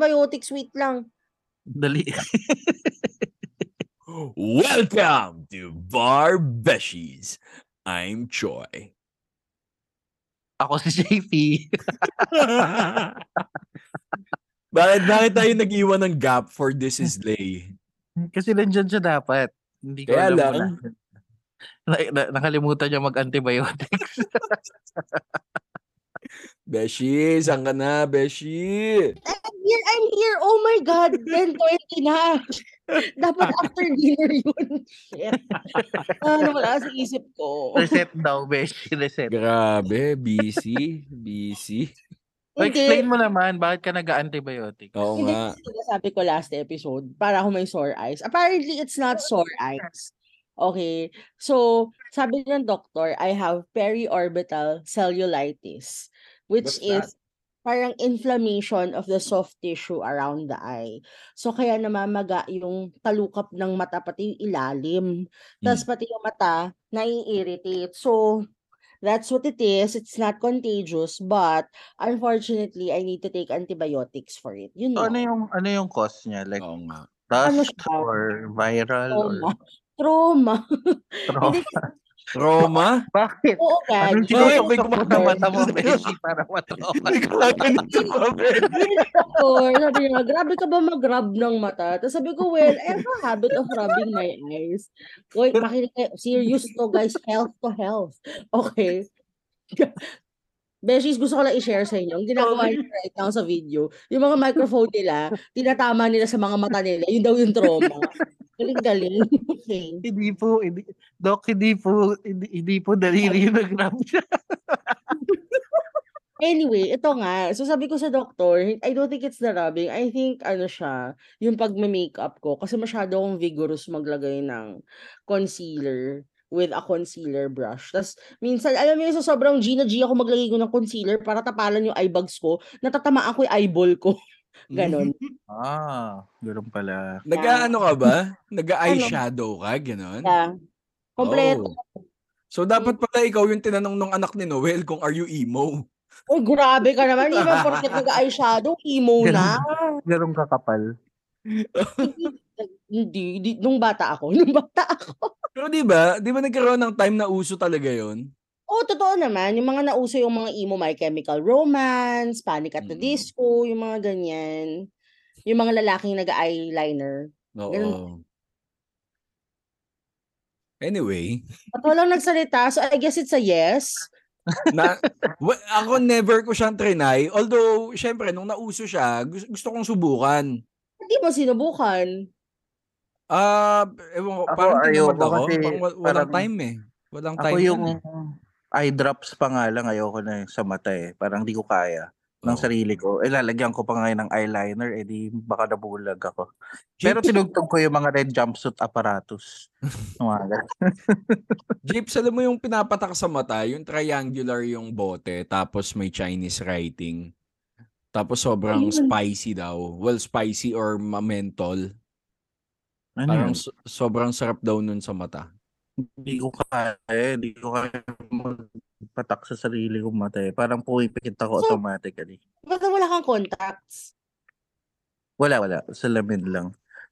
Mag-antibiotics. Wait lang. Dali. Welcome to Bar Beshies. I'm Choi. Ako si JP. bakit, bakit tayo nag-iwan ng gap for This is Lay? Kasi nandyan siya dapat. Hindi ko Kaya alam lang. na, na, na- nakalimutan niya mag-antibiotics. Beshi, saan ka na, Beshi? I'm here, I'm here. Oh my God. 10.20 na. Dapat after dinner yun. Shit. Ano wala sa isip ko. Reset daw, besh. Reset. Grabe, busy, busy. Explain mo naman, bakit ka nag-antibiotic? Oo Hindi nga. kasi sabi ko last episode, para ako may sore eyes. Apparently, it's not sore eyes. Okay. So, sabi ng doctor, I have periorbital cellulitis, which What's is that? parang inflammation of the soft tissue around the eye. So, kaya namamaga yung talukap ng mata, pati yung ilalim. Tapos pati yung mata, nai-irritate. So, that's what it is. It's not contagious, but unfortunately, I need to take antibiotics for it. You So, know. ano yung, ano yung cause niya? Like. Ano dust siya? or viral or Trauma. Trauma. Trauma? Bakit? oo, Gag. Anong Bakit? May mo na kumakain. mata mo, beshi, para matrauma? Hindi ko lang ganito comment. Doctor, sabi niya, grabe ka ba mag-rub ng mata? Tapos sabi ko, well, I have a habit of rubbing my eyes. Uy, makinig kayo. Serious to, guys. Health to health. Okay. Beshies, gusto ko lang i-share sa inyo. Ang ginagawa nila right now sa video, yung mga microphone nila, tinatama nila sa mga mata nila. Yun daw yung trauma. Galing-galing. Okay. Hindi po, hindi, Doc, hindi po, hindi, hindi po daliri yung nag-grab siya. Anyway, ito nga. So sabi ko sa doktor, I don't think it's the rubbing. I think ano siya, yung pagme-makeup ko kasi masyado akong vigorous maglagay ng concealer with a concealer brush. Tapos minsan, alam mo yun, sa sobrang G na G ako maglagay ko ng concealer para tapalan yung eye bags ko, natatamaan ko yung eyeball ko. Ganon. Ah, ganoon pala. Nag-ano ka ba? Nag-eyeshadow ka? Ganon? Yeah. Kompleto. Oh. So, dapat pala ikaw yung tinanong ng anak ni Noel kung are you emo? Uy, grabe ka naman. Hindi naman porket nag-eyeshadow, emo na. Ganoon kakapal. Hindi, hindi, nung bata ako. Nung bata ako. Pero di ba, di ba nagkaroon ng time na uso talaga yon? Oo, totoo naman. Yung mga nauso yung mga emo, My Chemical Romance, Panic at the Mm. Disco, yung mga ganyan. Yung mga lalaking nag-eyeliner. Oo. Ganun. Anyway, At walang nagsalita, so I guess it's a yes. na, wa- ako never ko siyang trinay. Although, syempre, nung nauso siya, gusto, gusto kong subukan. Hindi mo sinubukan. Ah, ewan ko, Ako, parang tinamad ayoko ako. kasi Parang wa- walang parang- time eh. Walang Ako time yung yan eh. Eye drops pa nga lang, ayoko na sa mata eh. Parang di ko kaya ng Oo. sarili ko. Eh, lalagyan ko pa ngayon ng eyeliner, eh di baka nabulag ako. Pero Jeep, tinugtog ko yung mga red jumpsuit apparatus. Ganun. Jeeps, alam mo yung pinapatak sa mata, yung triangular yung bote, tapos may Chinese writing. Tapos sobrang Ayun. spicy daw. Well, spicy or ma- menthol. Ano Parang yun? so- sobrang sarap daw nun sa mata. Hindi ko kaya, eh. Hindi ko kaya magpatak sa sarili kong mata eh. Parang pumipikit ako So- automatically. Ba't wala kang contacts? Wala, wala. Salamin lang.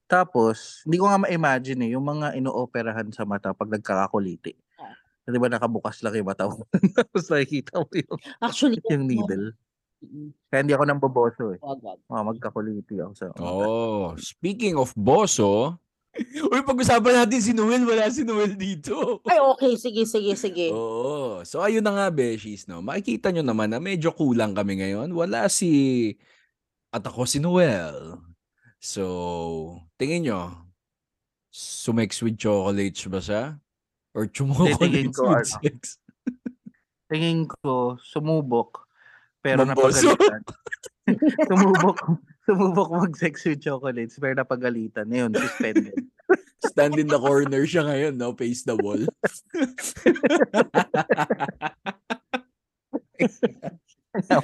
Tapos, hindi ko nga ma-imagine eh, yung mga inooperahan sa mata pag nagkakakuliti. Ah. Di ba nakabukas lang yung mata mo? Tapos nakikita mo yung, Actually, yung needle. Mm, Kaya hindi ako nang boboso eh. Wag, wag. Mga magkakuliti ako sa. Oh, speaking of boso, Uy, pag-usapan natin si Noel, wala si Noel dito. Ay, okay. Sige, sige, sige. Oo. So, ayun na nga, Beshies, no? Makikita nyo naman na medyo kulang kami ngayon. Wala si... At ako si Noel. So, tingin nyo, sumex with chocolates ba siya? Or tingin chumokolates ko, with ano, sex? Tingin ko, sumubok. Pero Mamboso. napagalitan. sumubok. Sumubok mag-sex with chocolates. Pero napagalitan. Ngayon, suspended. Stand in the corner siya ngayon, no? Face the wall.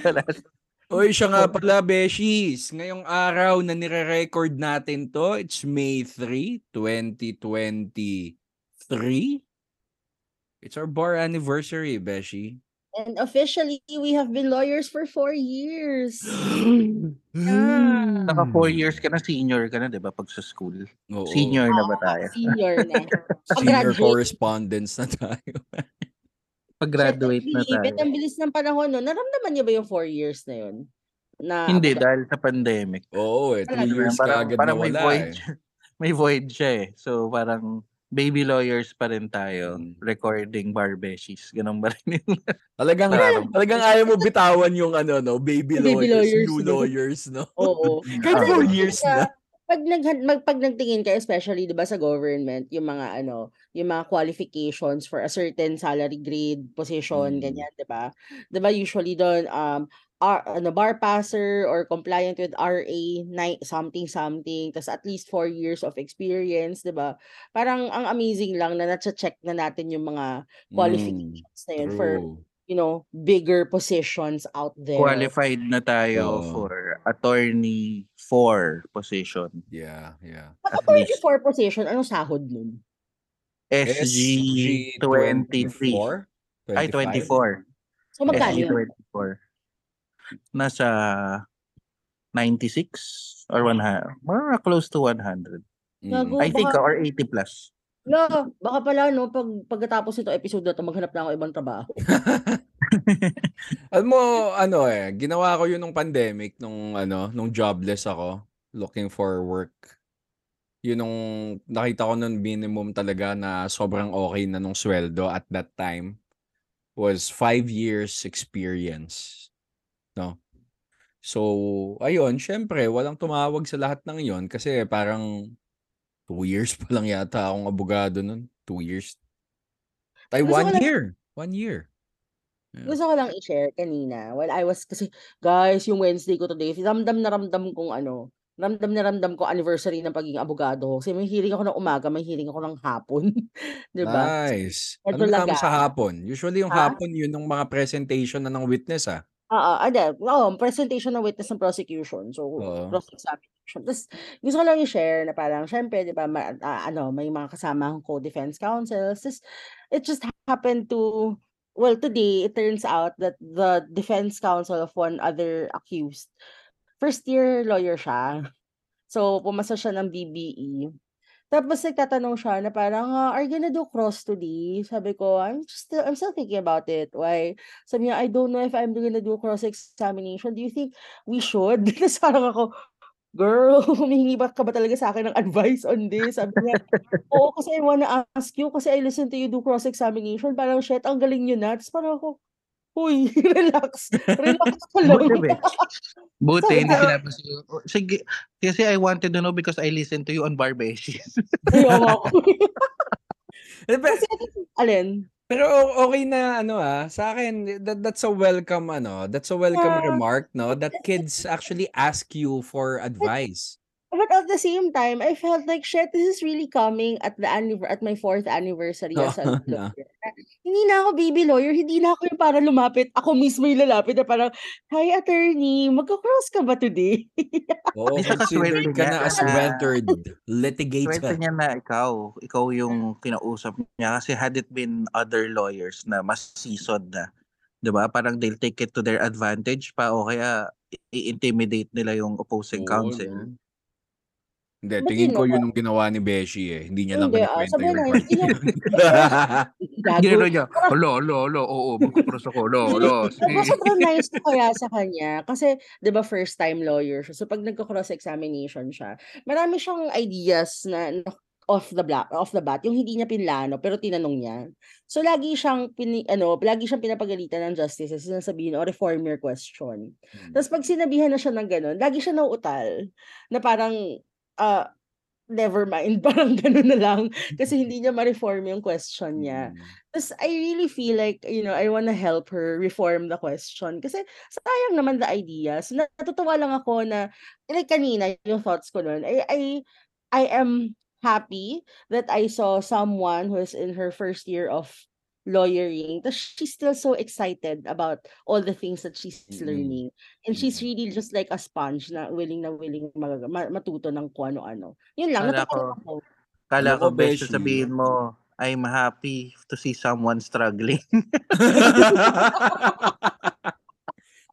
Wala. Uy, siya nga pala, Beshies. Ngayong araw na nire-record natin to, it's May 3, 2023. It's our bar anniversary, Beshi. And officially, we have been lawyers for four years. Yeah. Naka four years ka na, senior ka na, di ba, pag sa school. Oo. Senior na ba Oo, tayo? Senior na. Senior Pag-graduate. correspondence na tayo. Pag-graduate na Shit, tayo. Ang bilis ng panahon, no? Naramdaman niyo ba yung four years na yun? Na, Hindi, dahil sa pandemic. Oo eh. Two Talaga? years parang, ka agad parang may nawala void, eh. may void siya eh. So parang baby lawyers pa rin tayo Mm. recording bar beshies. Ganun ba rin yung Talagang, talagang ayaw mo bitawan yung ano, no? Baby, Baby lawyers, lawyers, new lawyers, no? Oo. Kahit Kasi four yun years na. Pag, nag, mag, pag nagtingin ka, especially, di ba, sa government, yung mga, ano, yung mga qualifications for a certain salary grade, position, Mm. ganyan, di ba? Di ba, usually doon, um, R, ano, bar passer or compliant with RA, ni- something, something, tas at least four years of experience, di ba? Parang ang amazing lang na na-check na natin yung mga Mm, qualifications na yun for, true. you know, bigger positions out there. qualified na tayo Oo. for attorney 4 position. Yeah, yeah. Pag At attorney least. for position, anong sahod nun? SG 23. 24? Ay, 24. So, magkano SG yun? 24. Nasa 96 or 100. Mga close to 100. Gago. Mm. I think baka- or 80 plus. La, baka pala no pag pagkatapos nito episode na to maghanap na ako ibang trabaho. Alam mo, ano eh, ginawa ko yun nung pandemic, nung ano, nung jobless ako, looking for work. Yun nung nakita ko nun minimum talaga na sobrang okay na nung sweldo at that time was five years experience. No? So, ayun, syempre, walang tumawag sa lahat ng yon kasi parang two years pa lang yata akong abogado nun. Two years. Ay, Gusto one ko lang- year. One year. Yeah. Gusto ko lang i-share kanina. While I was kasi guys, yung Wednesday ko today, ramdam na ramdam kong ano, ramdam na ramdam ko anniversary ng pagiging abogado. Kasi may hearing ako ng umaga, may hearing ako ng hapon. 'Di ba? Nice. Ano ginawa mo sa hapon? Usually yung Ha? hapon yun yung mga presentation na ng witness ah. Oo, ada. Oo, presentation ng witness ng prosecution. So, Oo. cross-examination. Tapos, gusto ko lang i-share na parang, syempre, di ba, ma- ah, ano, may mga kasama akong co-defense counsels. Tapos, it just happened to, well, today, it turns out that the defense counsel of one other accused, first year lawyer siya. So, pumasa siya ng BBE. Tapos nagtatanong siya na parang, ah, "Are you gonna do cross today?" Sabi ko, "I'm just still I'm still thinking about it." Why? Sabi niya, "I don't know if I'm gonna do cross-examination. Do you think we should?" Tapos parang ako, "Girl, humihingi ba ka ba talaga sa akin ng advice on this?" Sabi niya, "Oo, kasi I wanna ask you kasi I listen to you do cross-examination. Parang, shit, ang galing niyo na." Tapos parang ako, "Uy, relax. Relax ka lang." Buti, hindi ko- sinabi sa'yo. "Oh, Sige, kasi I wanted to know because I listened to you on Bar Beshies. Ayaw nga ako. Kasi, alin? Pero okay na ano ah, sa akin that, that's a welcome ano, that's a welcome Yeah. remark no that kids actually ask you for advice. But at the same time, I felt like shit, this is really coming at the anniver- at my fourth anniversary as a lawyer. Hindi na ako baby lawyer, hindi na ako yung para lumapit. Ako mismo yung lalapit na parang, Hi attorney, magka-cross ka ba today? Sa considered ka na as weltered Swerte litigator. niya na ikaw. Ikaw yung kinausap niya. Kasi had it been other lawyers na mas seasoned na, di ba? Parang they'll take it to their advantage pa o kaya i-intimidate nila yung opposing Oo, counsel. no? Hindi, But tingin ko yun yung ginawa ni Beshi eh. Hindi niya lang Hindi, ah, sabi yung na, report hindi. Gino niya, alo, alo, alo, oo, magkakross ako, alo. Pero sobrang nice ko kaya sa kanya. Kasi, di ba, first time lawyer siya. So, pag nagka-cross examination siya, marami siyang ideas na, na off the black off the bat yung hindi niya pinlano pero tinanong niya so lagi siyang pini, ano lagi siyang pinapagalitan ng justices sinasabihin o reform your question Hmm. tapos pag sinabihan na siya ng ganun lagi siya nauutal na parang ah never mind parang ganun na lang kasi hindi niya ma-reform yung question niya Mm. Tapos I really feel like, you know, I wanna help her reform the question. Kasi sayang naman the ideas. Natutuwa lang ako na, like kanina, yung thoughts ko nun, I, I, I am happy that I saw someone who is in her first year of lawyering. Tapos she's still so excited about all the things that she's Mm-mm. learning. And she's Mm-mm. really just like a sponge na willing na willing mag- ma- matuto ng kung ano-ano. Yun lang, Kala ko- ako. Kala ko, best sabihin mo, I'm happy to see someone struggling.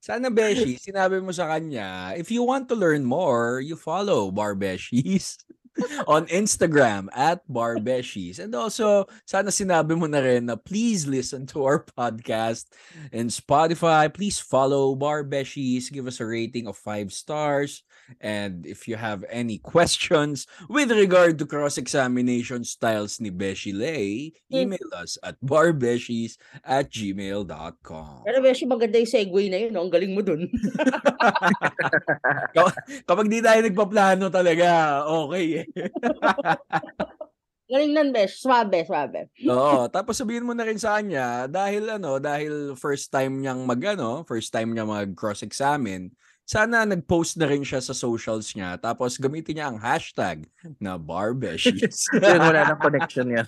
Sana Beshi, sinabi mo sa kanya, if you want to learn more, you follow Barbeshies on Instagram at Barbeshies. And also, sana sinabi mo na rin na please listen to our podcast in Spotify. Please follow Barbeshies. Give us a rating of five stars. And if you have any questions with regard to cross-examination styles ni Beshi Lay, email us at barbeshies at gmail.com. Pero Beshi, maganda yung segue na yun. no? Ang galing mo dun. Kapag di tayo nagpaplano talaga, okay eh. galing nan, Besh. Swabe, swabe. Oo, tapos sabihin mo na rin sa kanya dahil ano, dahil first time niyang mag ano, first time niya mag cross-examine, sana nag-post na rin siya sa socials niya tapos gamitin niya ang hashtag na barbeshies. Yun, wala nang connection yan.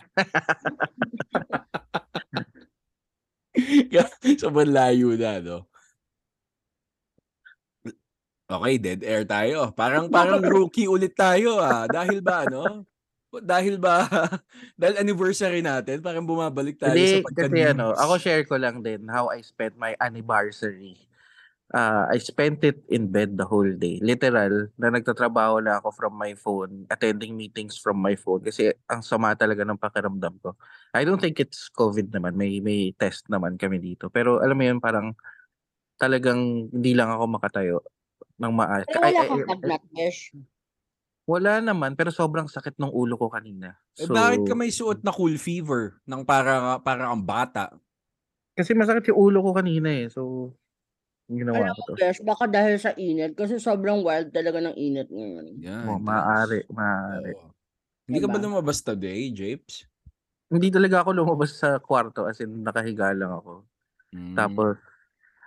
Sobrang layo na, no? Okay, dead air tayo. Parang parang rookie ulit tayo ah. Dahil ba ano? Dahil ba dahil anniversary natin, parang bumabalik tayo Hindi, sa kasi pagka ano, ako share ko lang din how I spent my anniversary. Uh, I spent it in bed the whole day. Literal, na nagtatrabaho lang ako from my phone, attending meetings from my phone kasi ang sama talaga ng pakiramdam ko. I don't think it's COVID naman. May may test naman kami dito. Pero alam mo yun, parang talagang hindi lang ako makatayo ng maayos. Pero wala kang Besh. Wala naman, pero sobrang sakit ng ulo ko kanina. Eh, bakit ka may suot na cool fever ng para para ang bata? Kasi masakit yung ulo ko kanina eh. So, ginawa Alam ko mo, to. Besh, baka dahil sa init. Kasi sobrang wild talaga ng init ngayon. Yan. Oh, maaari, maaari. Oo. Hindi ka ba Diba? lumabas today, Japes? Hindi talaga ako lumabas sa kwarto as in nakahiga lang ako. Mm. Tapos,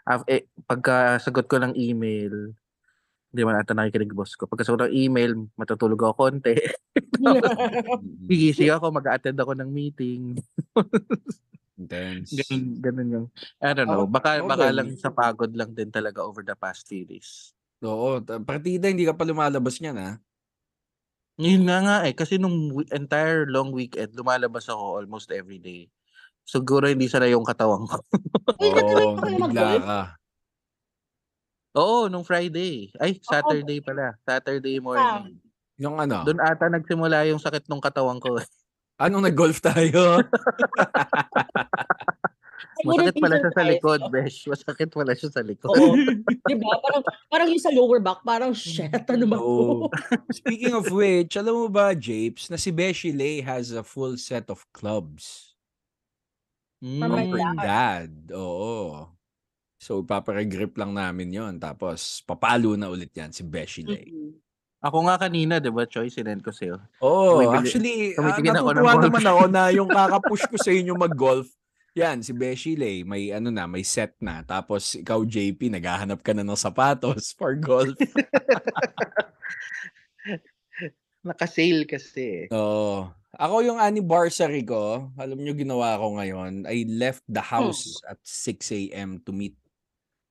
af, eh, pagka sagot ko ng email, hindi man ata nakikinig boss ko. Pagka sagot ng email, matutulog ako konti. Gigising ako, mag-attend ako ng meeting. Intense. Ganun, ganun yung, I don't know. Baka, ako baka lang sa pagod lang din talaga over the past few days. Oo, ta- partida hindi ka pa lumalabas niyan ah. Yun nga nga eh. Kasi nung entire long weekend, lumalabas ako almost every day. Siguro hindi sana yung katawan ko. Oo, mag-golf? ka. Oo, nung Friday. Ay, Saturday pala. Saturday morning. Yung ano, Doon ata nagsimula yung sakit ng katawan ko. Anong nag-golf tayo? Masakit pala siya sa likod, besh. Masakit pala siya sa likod. Oo. diba? Parang, parang yung sa lower back, parang shit, ano ba? Speaking of which, alam mo ba, Japes, na si Beshi Lay has a full set of clubs. Mm. From her Mamaya. dad. Oo. So, ipaparegrip lang namin yon Tapos, papalo na ulit yan si Beshi Lay. Mhm. Ako nga kanina, di ba, Choy, sinend ko sa'yo. Oo, Tumibili- actually, ako ng natutuwa golf. naman ako na yung kakapush ko sa inyo mag-golf, yan, si Beshi Lay, may ano na, may set na. Tapos, ikaw, JP, naghahanap ka na ng sapatos for golf. Naka-sale kasi. Oo. Ako yung anniversary ko, alam nyo ginawa ko ngayon, I left the house at 6 a.m. to meet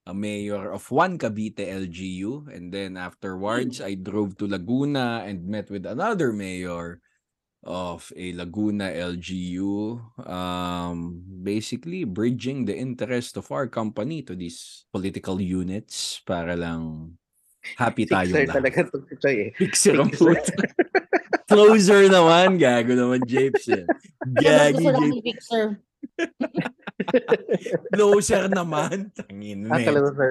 a mayor of one Cavite LGU. And then afterwards, I drove to Laguna and met with another mayor of a Laguna LGU. Um, basically, bridging the interest of our company to these political units para lang happy tayo lahat. talaga to si Choy eh. Fixer ang Fixer. puta. Closer naman, gago naman Japes eh. Gagi Gusto lang Japes. Closer naman. Tangin na Ah, eh.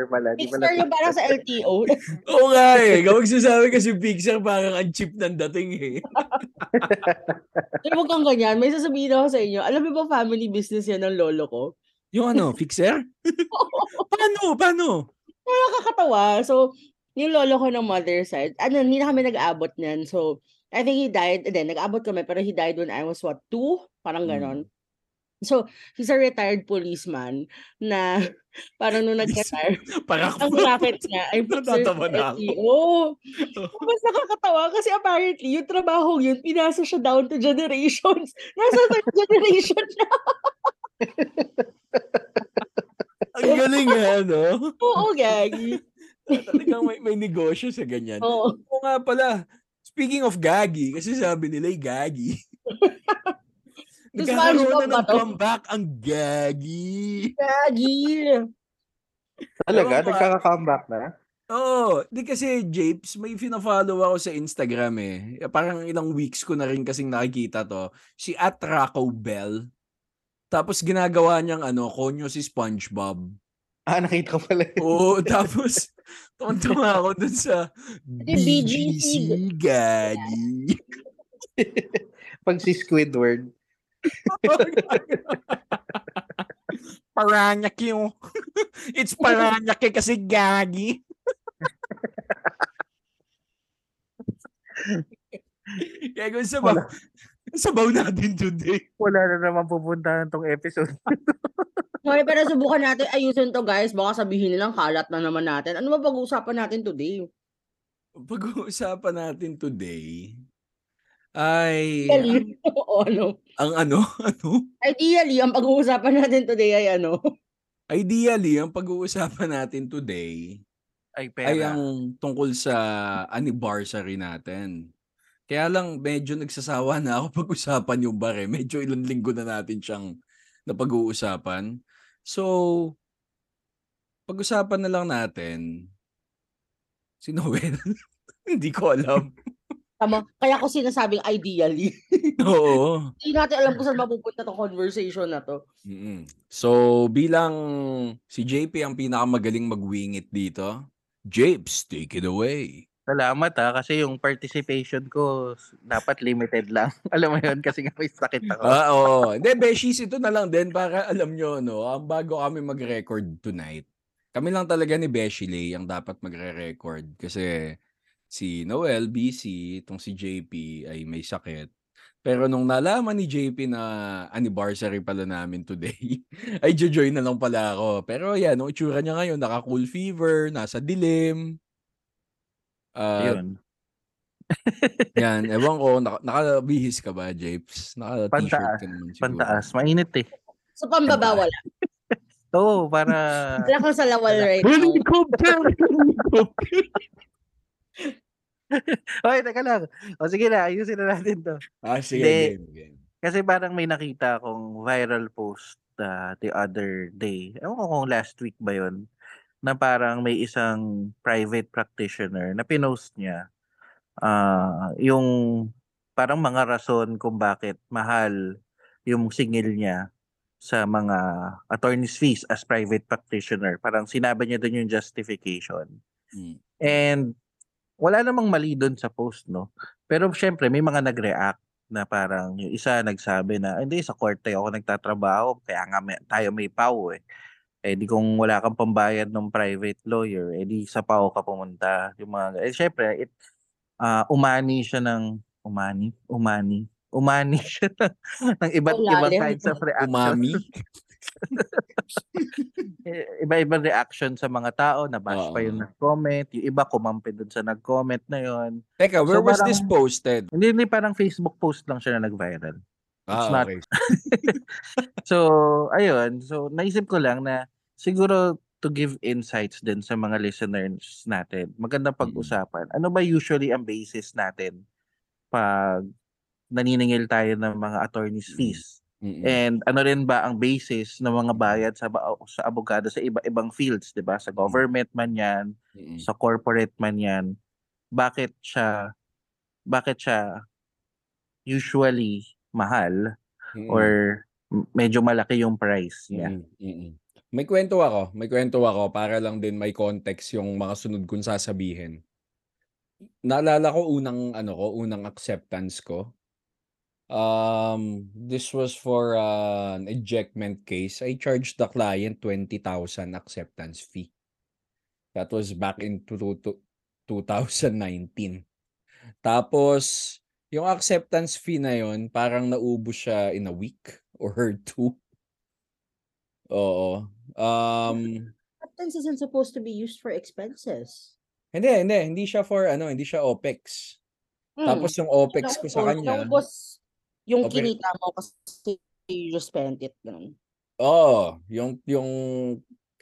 pala. Di pala Fixer yung parang sa LTO. Oo nga eh. Kapag sasabi kasi Pixar parang ang cheap ng dating eh. Pero wag kang ganyan. May sasabihin ako sa inyo. Alam mo ba family business yan ng lolo ko? Yung ano, Fixer? Paano? Paano? Pero nakakatawa. So, yung lolo ko ng mother side, ano, hindi na kami nag-aabot niyan. So, I think he died, and then nag-aabot kami, pero he died when I was, what, two? Parang Hmm. ganon. So, he's a retired policeman na parang nung nag-retire, Parang ang racket niya ay Natatawa na ako. LTO. Mas nakakatawa kasi apparently, yung trabaho yun, pinasa siya down to generations. Nasa third generation na. ang galing nga, no? Oo, gagi. Talagang may, may negosyo sa ganyan. Oo. Oo nga pala. Speaking of gagi, kasi sabi nila ay gagi. Tapos Nagkakaroon SpongeBob na ba ng to? comeback. Ang gagi. Gagi. Talaga? Ah. Nagkaka-comeback na? Oo. Di kasi, Japes, may fina-follow ako sa Instagram eh. Parang ilang weeks ko na rin kasing nakikita to. Si at Rocco Bell. Tapos ginagawa niyang ano, konyo si SpongeBob. Ah, nakita ko pala. Oo, tapos tuwan ako dun sa BGC. BGC Gagi. Pag si Squidward. Paranyak yung. It's paranyak eh kasi gagi. Kaya kung sabaw, sabaw natin today. Wala na naman pupuntahan tong episode. Okay, pero subukan natin ayusin to guys. Baka sabihin nilang kalat na naman natin. Ano ba pag-uusapan natin today? Pag-uusapan natin today ay Ideally, o ano? ang ano, ano? Ideally, ang pag-uusapan natin today ay ano? Ideally, ang pag-uusapan natin today Ay, ay pera. ang tungkol sa anniversary natin. Kaya lang medyo nagsasawa na ako pag-usapan yung bar eh. Medyo ilang linggo na natin siyang napag-uusapan. So, pag-usapan na lang natin si Noel. Hindi ko alam. Tama. Kaya ko sinasabing ideally. Oo. Hindi natin alam kung saan mapupunta tong conversation na to. Mm-mm. So, bilang si JP ang pinakamagaling mag-wingit dito, Japes, take it away. Salamat ha, kasi yung participation ko dapat limited lang. Alam mo yun, kasi nga may sakit ako. Ah, oo. Hindi, Beshies, ito na lang din para alam nyo, no, ang bago kami mag-record tonight, kami lang talaga ni Beshi Lay ang dapat magre-record kasi si Noel, BC, itong si JP ay may sakit. Pero nung nalaman ni JP na anniversary pala namin today, ay jojoy na lang pala ako. Pero yan, ang itsura niya ngayon, naka-cool fever, nasa dilim. Ah, Yun. yan, ewan ko, naka, nakabihis ka ba, Japes? Naka-t-shirt Pantaas, ka naman siguro. Pantaas. Mainit eh. So, pambaba wala. Oo, para... Wala kang sa lawal right now. Helicopter! Helicopter! Hoy, teka lang. O sige na, ayusin na natin to. ah, sige, Hindi. game, game. Kasi parang may nakita akong viral post uh, the other day. Ewan ko kung last week ba yun. Na parang may isang private practitioner na pinost niya ah yung parang mga rason kung bakit mahal yung singil niya sa mga attorney's fees as private practitioner. Parang sinabi niya doon yung justification. Mm. And wala namang mali doon sa post, no? Pero syempre, may mga nag-react na parang yung isa nagsabi na, hindi, sa korte ako nagtatrabaho, kaya nga may, tayo may PAW eh. Eh di kung wala kang pambayad ng private lawyer, eh di sa PAW ka pumunta. Yung mga, eh syempre, it, ah, umani siya ng, umani, umani, umani siya ng, ng iba't Ang ibang kinds of reaction. Umami? Eh, iba-ibang reaction sa mga tao, nabash pa yung Oo. nag-comment, yung iba kumampi dun sa nag-comment na yon. Teka, where So, was parang- this posted? Hindi, hindi parang Facebook post lang siya na nag-viral. Ah, not- okay. So, ayun. So, naisip ko lang na siguro to give insights din sa mga listeners natin. Magandang pag-usapan. Ano ba usually ang basis natin pag naniningil tayo ng mga attorney's fees? Mm-mm. And ano rin ba ang basis ng mga bayad sa sa abogado sa iba-ibang fields, 'di ba? Sa government man 'yan, Mm-mm. sa corporate man 'yan. Bakit siya bakit siya usually mahal Mm-mm. or medyo malaki yung price niya? Mm-mm. May kwento ako, may kwento ako para lang din may context yung mga sunod kong sasabihin. Naalala ko unang ano ko, unang acceptance ko. Um, this was for uh, an ejectment case. I charged the client 20,000 acceptance fee. That was back in two- two- 2019. Tapos, yung acceptance fee na yon parang naubos siya in a week or two. Oo. Um, Acceptance isn't supposed to be used for expenses. hindi, hindi. Hindi siya for, ano, hindi siya OPEX. Hmm. Tapos yung OPEX ko sa kanya, naubos yung Okay. kinita mo kasi you spent it. Ganun. oh, yung, yung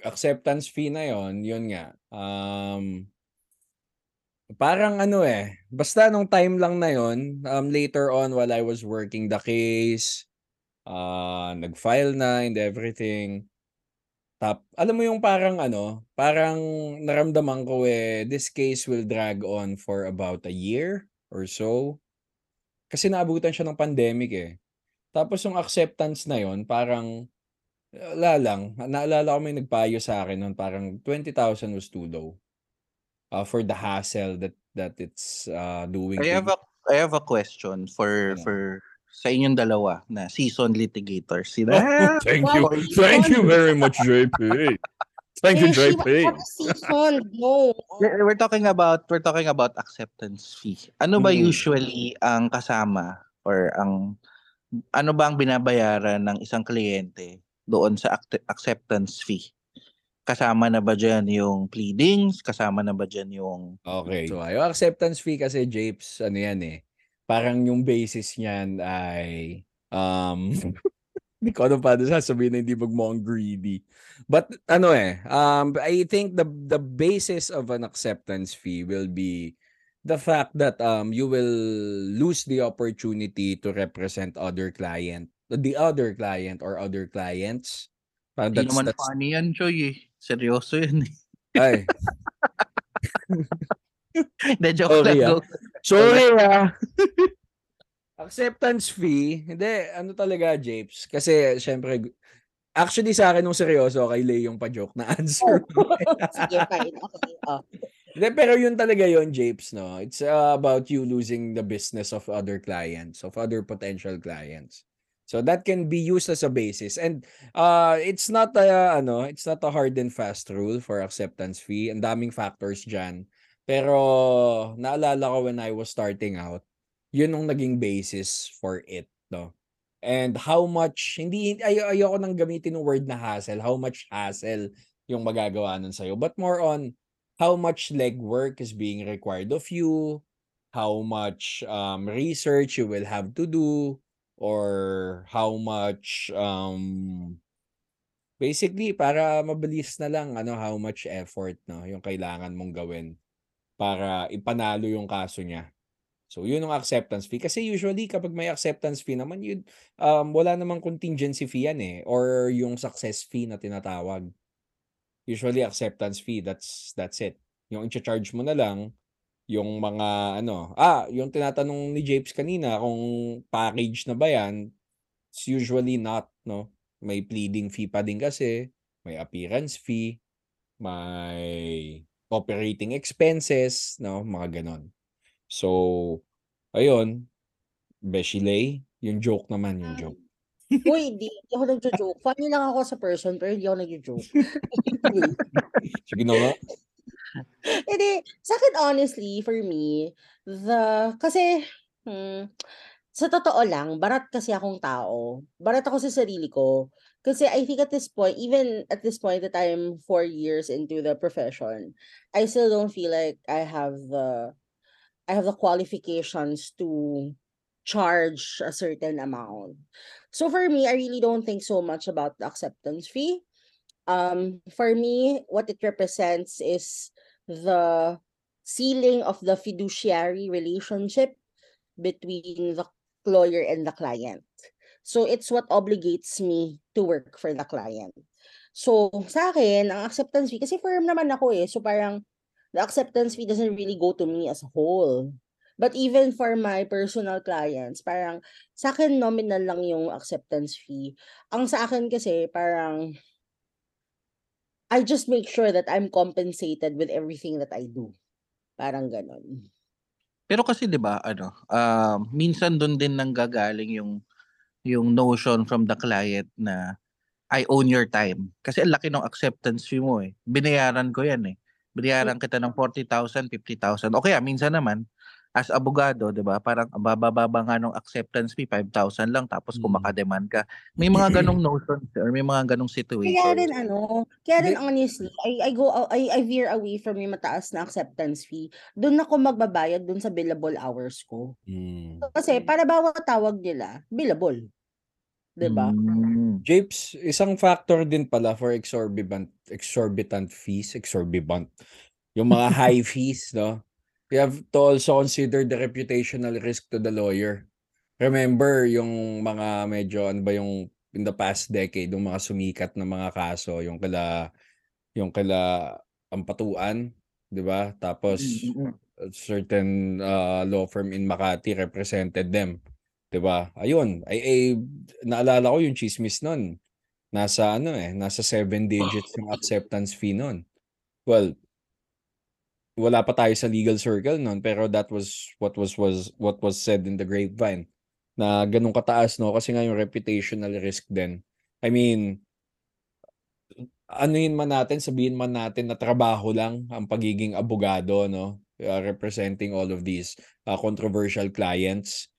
acceptance fee na yon yun nga. Um, parang ano eh, basta nung time lang na yon um, later on while I was working the case, ah, nag-file na and everything. Tap alam mo yung parang ano, parang naramdaman ko, eh, this case will drag on for about a year or so. Kasi naabutan siya ng pandemic, eh. Tapos yung acceptance na yun parang wala lang, naalala ko may nagpayo sa'kin nun parang 20,000 was too low. Ah, for the hassle that that it's, ah, doing I have a I have a question for Ano? for sa inyong dalawa na seasoned litigators. Sila Oh, thank you. Thank you very much, JP. Thank you, JP. We're we're talking about we're talking about acceptance fee. Ano ba Mm. usually ang kasama or ang ano ba ang binabayaran ng isang kliyente doon sa act- acceptance fee? Kasama na ba diyan yung pleadings? Kasama na ba diyan yung Okay. So, yung acceptance fee kasi, Japes, ano yan eh, parang yung basis niyan ay, um, hindi ko ano pa sasabihin na hindi magmukhang greedy. But ano eh, um, I think the the basis of an acceptance fee will be the fact that um you will lose the opportunity to represent other client, the other client or other clients. Parang Hindi naman that's, funny yan, Choy eh. Seryoso yun eh. ay, Hindi, joke Okay, lang. ah. joke. Sorry ah. Acceptance fee, hindi, ano talaga, Japes? Kasi, syempre, actually sa akin nung seryoso, kay Lay yung pa-joke na answer. Sige, fine. Okay. Oh. Hindi, pero yun talaga yun, Japes, no? It's uh, about you losing the business of other clients, of other potential clients. So that can be used as a basis. And uh, it's not a, ano, it's not a hard and fast rule for acceptance fee. Ang daming factors dyan. Pero naalala ko when I was starting out, yun yung naging basis for it, no? And how much, hindi, ay, ayoko nang gamitin ng word na hassle, how much hassle yung magagawa nun sa'yo. But more on, how much legwork is being required of you, how much um, research you will have to do, or how much um, basically para mabilis na lang ano how much effort no yung kailangan mong gawin para ipanalo yung kaso niya. So yun ang acceptance fee kasi usually kapag may acceptance fee naman yun um, wala namang contingency fee yan eh or yung success fee na tinatawag. Usually acceptance fee that's that's it. Yung i-charge mo na lang yung mga ano, ah, yung tinatanong ni Japes kanina kung package na ba yan, it's usually not, no? May pleading fee pa din kasi, may appearance fee, may operating expenses, no? Mga ganon. So, ayun, Beshilay, yung joke naman, yung joke. Uy, di, di ako nagjo-joke. Funny lang ako sa person, pero hindi ako nagjo-joke. Sige na nga. Hindi, sa akin honestly, for me, the, kasi, hmm, sa totoo lang, barat kasi akong tao. Barat ako sa sarili ko. Kasi I think at this point, even at this point that I'm four years into the profession, I still don't feel like I have the, I have the qualifications to charge a certain amount. So for me, I really don't think so much about the acceptance fee. Um, for me, what it represents is the sealing of the fiduciary relationship between the lawyer and the client. So it's what obligates me to work for the client. So sa akin, ang acceptance fee, kasi firm naman ako eh. So parang the acceptance fee doesn't really go to me as a whole. But even for my personal clients, parang sa akin nominal lang yung acceptance fee. Ang sa akin kasi parang I just make sure that I'm compensated with everything that I do. Parang ganon. Pero kasi 'di ba ano, ah, minsan doon din nanggagaling yung yung notion from the client na I own your time. Kasi ang laki ng acceptance fee mo eh. Binayaran ko 'yan eh. Binayaran kita ng 40,000, 50,000. O kaya minsan naman as abogado, 'di ba? Parang ang bababa nga ng acceptance fee 5,000 lang tapos kung Mm. makademand ka. May mga ganong notions or may mga ganong Kaya situations. rin ano, kaya rin honestly, I, I go, I, I veer away from yung mataas na acceptance fee. Doon ako magbabayad doon sa billable hours ko. Hmm. Kasi para bawat tawag nila, billable. 'Di ba? Mm. Japes, isang factor din pala for exorbitant exorbitant fees, exorbitant. Yung mga high fees, no? You have to also consider the reputational risk to the lawyer. remember yung mga medyo ano ba yung in the past decade yung mga sumikat na mga kaso yung kala yung kala Ampatuan, 'di ba? Tapos Mm, mm. a certain uh, law firm in Makati represented them, 'di ba? Ayun, ay, ay naalala ko yung chismis nun. Nasa ano eh, nasa seven digits yung acceptance fee nun. Well, wala pa tayo sa legal circle nun, pero that was what was was what was said in the grapevine na ganun kataas no kasi nga yung reputational risk din. I mean, anuhin man natin, sabihin man natin na trabaho lang ang pagiging abogado, no? Uh, representing all of these uh, controversial clients.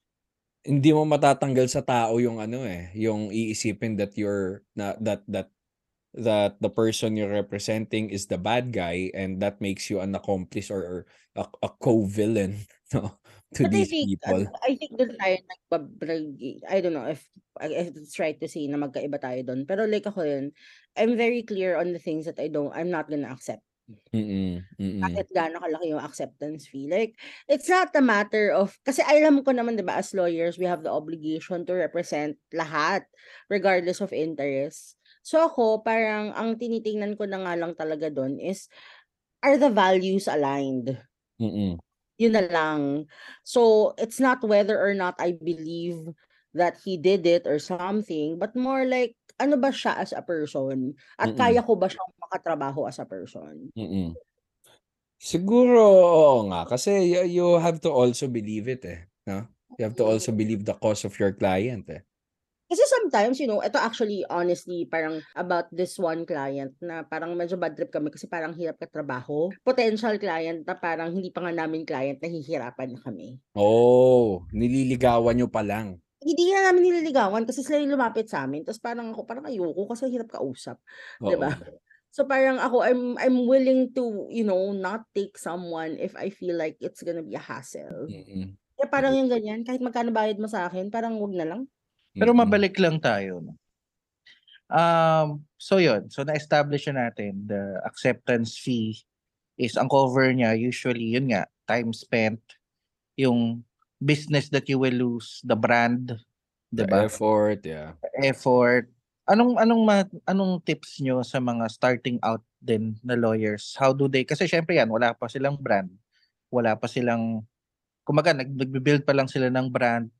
Hindi mo matatanggal sa tao yung ano eh, yung iisipin that you're na that that that the person you're representing is the bad guy and that makes you an accomplice or, or a, a co-villain no to But I these think, people. ano, I think doon tayo nagbabrag, I don't know if, if it's right to say na magkaiba tayo doon. Pero like ako yun, I'm very clear on the things that I don't, I'm not gonna accept. Mm-mm, mm-mm. Kahit gaano kalaki yung acceptance fee. Like, it's not a matter of, kasi alam ko naman, di ba, as lawyers, we have the obligation to represent lahat, regardless of interest. So ako, parang, ang tinitingnan ko na nga lang talaga doon is, are the values aligned? Mm-mm. Yun na lang. So, it's not whether or not I believe that he did it or something, but more like, ano ba siya as a person? At Mm. kaya ko ba siyang makatrabaho as a person? Mm. Siguro, oo nga. Kasi you, you have to also believe it eh. No? You have to also believe the cause of your client eh. Kasi sometimes, you know, ito actually, honestly, parang about this one client na parang medyo bad trip kami kasi parang hirap katrabaho. Potential client na parang hindi pa nga namin client, nahihirapan na kami. Oh, nililigawan nyo pa lang. Hindi nga namin nililigawan kasi sila yung lumapit sa amin. Tapos parang ako, parang ayoko kasi hirap kausap. Oo. 'di ba? So parang ako, I'm I'm willing to, you know, not take someone if I feel like it's gonna be a hassle. Mm-mm. Kaya parang yung ganyan, kahit magkano bayad mo sa akin, parang wag na lang. Pero Mm-mm. mabalik lang tayo. No? Um, so yun, so na-establish na natin the acceptance fee is ang cover niya usually yun nga, time spent, yung business that you will lose, the brand, The 'di ba? effort, yeah. effort. Anong anong ma- anong tips nyo sa mga starting out din na lawyers? How do they kasi syempre yan wala pa silang brand. Wala pa silang kumaga nag nagbi-build pa lang sila ng brand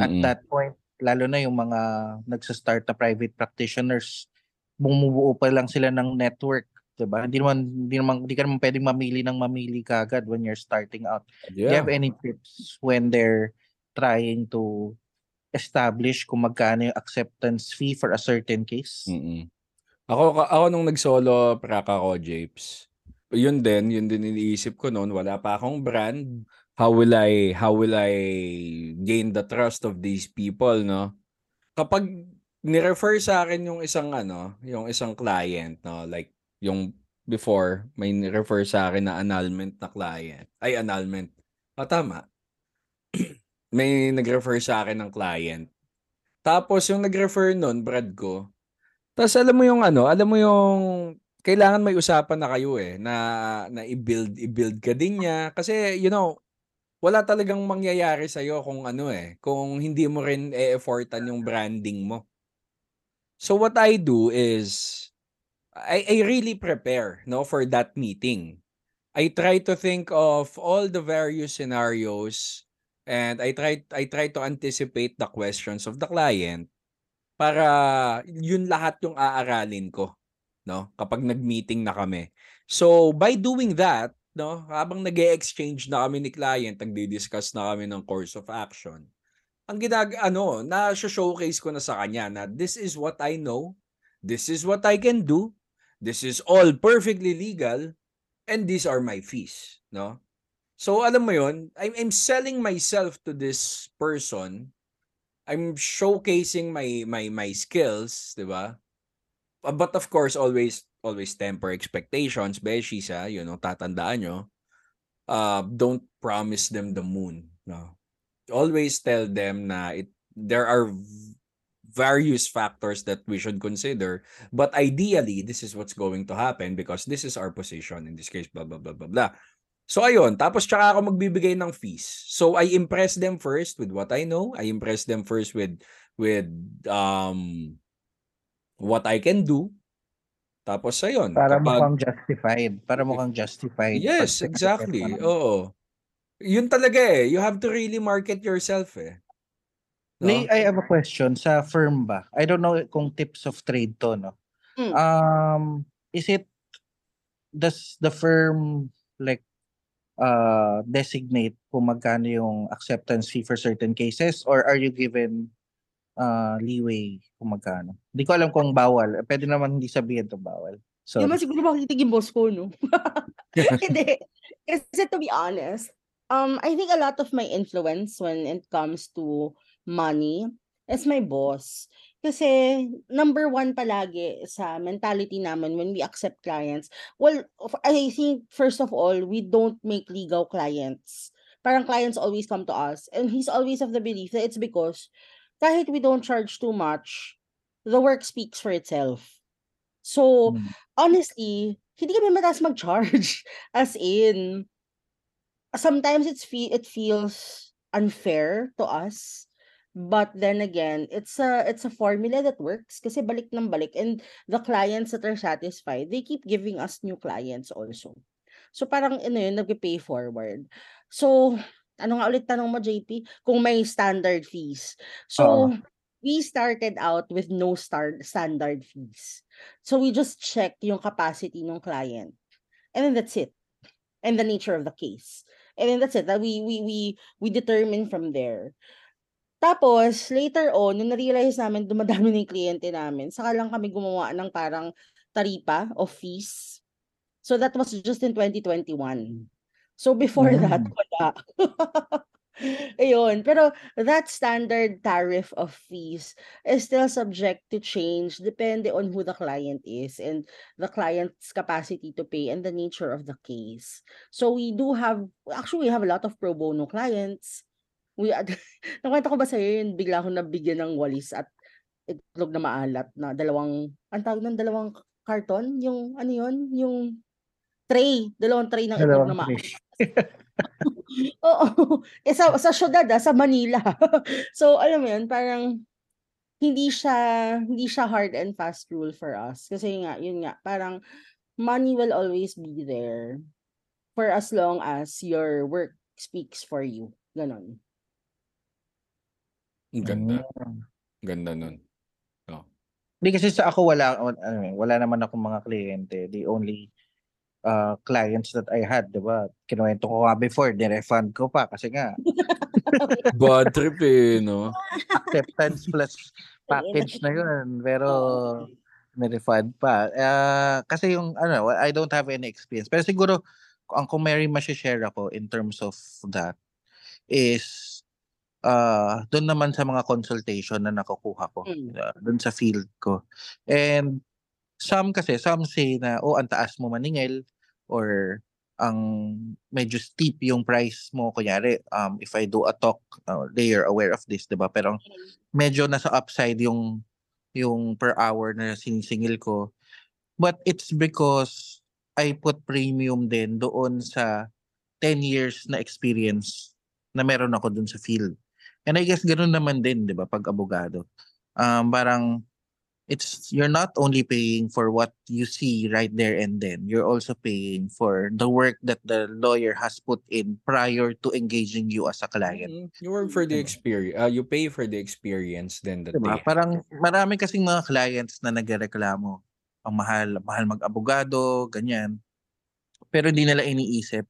at Mm-mm. that point lalo na yung mga nagsa-start na private practitioners bumubuo pa lang sila ng network, 'di ba? Hindi naman hindi naman hindi ka naman pwedeng mamili ng mamili kagad when you're starting out. Do you Yeah. have any tips when they're trying to establish kung magkano yung acceptance fee for a certain case? Mm-mm. Ako ako nung nag-solo praka ko, Japes. Yun din, yun din iniisip ko noon, wala pa akong brand. How will I how will I gain the trust of these people, no? Kapag ni-refer sa akin yung isang ano, yung isang client, no, like yung before may ni-refer sa akin na annulment na client. Ay annulment. Ah, tama. may nag-refer sa akin ng client. Tapos yung nag-refer nun, Brad ko, tapos alam mo yung ano, alam mo yung kailangan may usapan na kayo eh na na i-build i-build ka din niya kasi you know wala talagang mangyayari sa kung ano eh kung hindi mo rin e-effortan yung branding mo. So what I do is I I really prepare no for that meeting. I try to think of all the various scenarios and I try I try to anticipate the questions of the client para yun lahat yung aaralin ko no kapag nag-meeting na kami. So by doing that, no, habang nag-exchange na kami ni client, nagdi-discuss na kami ng course of action. Ang ginag ano, na showcase ko na sa kanya na this is what I know, this is what I can do, this is all perfectly legal and these are my fees, no? So alam mo yon, I'm, I'm selling myself to this person I'm showcasing my my my skills, 'di ba? Uh, But of course, always always temper expectations, beshies, ah, you know, tatandaan nyo. Uh, don't promise them the moon, no. Always tell them na it there are various factors that we should consider, but ideally this is what's going to happen because this is our position in this case blah blah blah blah blah. So ayun, tapos tsaka ako magbibigay ng fees. So I impress them first with what I know. I impress them first with with um what I can do. Tapos ayun, Para kapag mukhang justified. Para mukhang justified. Yes, exactly. Oo. Yun talaga eh. You have to really market yourself eh. No? May, I have a question sa firm ba? I don't know kung tips of trade to, no? Mm. Um, is it, does the firm like uh designate kung magkano yung acceptance fee for certain cases or are you given uh leeway kung magkano? Hindi ko alam kung bawal. Pwede naman hindi sabihin to bawal. So, Di man siguro makikinig yung boss ko, no? Hindi. Kasi to be honest, um, I think a lot of my influence when it comes to money is my boss. Kasi number one palagi sa mentality namin when we accept clients, well, I think first of all, we don't make legal clients. Parang clients always come to us. And he's always of the belief that it's because kahit we don't charge too much, the work speaks for itself. So, Mm. honestly, hindi kami mataas mag-charge. As in, sometimes it's fe- it feels unfair to us. But then again, it's a it's a formula that works kasi balik ng balik and the clients that are satisfied, they keep giving us new clients also. So parang ano yun, nagpe-pay forward. So, ano nga ulit tanong mo JP? Kung may standard fees. So, we started out with no star standard fees. So we just check yung capacity ng client. And then that's it. And the nature of the case. And then that's it. That we we we we determine from there. Tapos, later on, nung na-realize namin dumadami na yung kliyente namin, saka lang kami gumawa ng parang taripa of fees. So that was just in 2021. So before that, Mm. wala. Ayun. Pero that standard tariff of fees is still subject to change depende on who the client is and the client's capacity to pay and the nature of the case. So we do have, actually we have a lot of pro bono clients. We, nakwento ko ba sa'yo yun, bigla akong nabigyan ng walis at itlog na maalat na dalawang, ang tawag ng dalawang karton? Yung, ano yun? Yung tray. Dalawang tray ng itlog na maalat. Oo. Eh, sa, sa syudad, ah, sa Manila. so, alam mo yun, parang hindi siya hindi siya hard and fast rule for us. Kasi nga, yun nga, parang money will always be there for as long as your work speaks for you. Ganon. Ang ganda. Mm. Ganda nun. Hindi kasi sa ako wala ano, wala naman akong mga kliyente. The only uh, clients that I had, 'di ba? Kinuwento ko nga before, ni-refund ko pa kasi nga Bad trip eh, no? acceptance plus package na 'yun. Pero ni-refund pa. Ah, kasi yung ano, I don't have any experience. Pero siguro ang kung may ma-share ako in terms of that is uh, doon naman sa mga consultation na nakukuha ko Mm. uh, doon sa field ko. And some kasi, some say na, oh, ang taas mo maningil or ang medyo steep yung price mo. Kunyari, um, if I do a talk, uh, they are aware of this, di ba? Pero medyo nasa upside yung yung per hour na sinisingil ko. But it's because I put premium din doon sa 10 years na experience na meron ako dun sa field. And I guess ganun naman din, 'di ba, pag abogado. Um parang it's you're not only paying for what you see right there and then. You're also paying for the work that the lawyer has put in prior to engaging you as a client. Mm, You work for the experience. Uh, you pay for the experience then that Diba? they Parang marami kasing mga clients na nagreklamo. Ang mahal, mahal mag-abogado, ganyan. Pero hindi nila iniisip.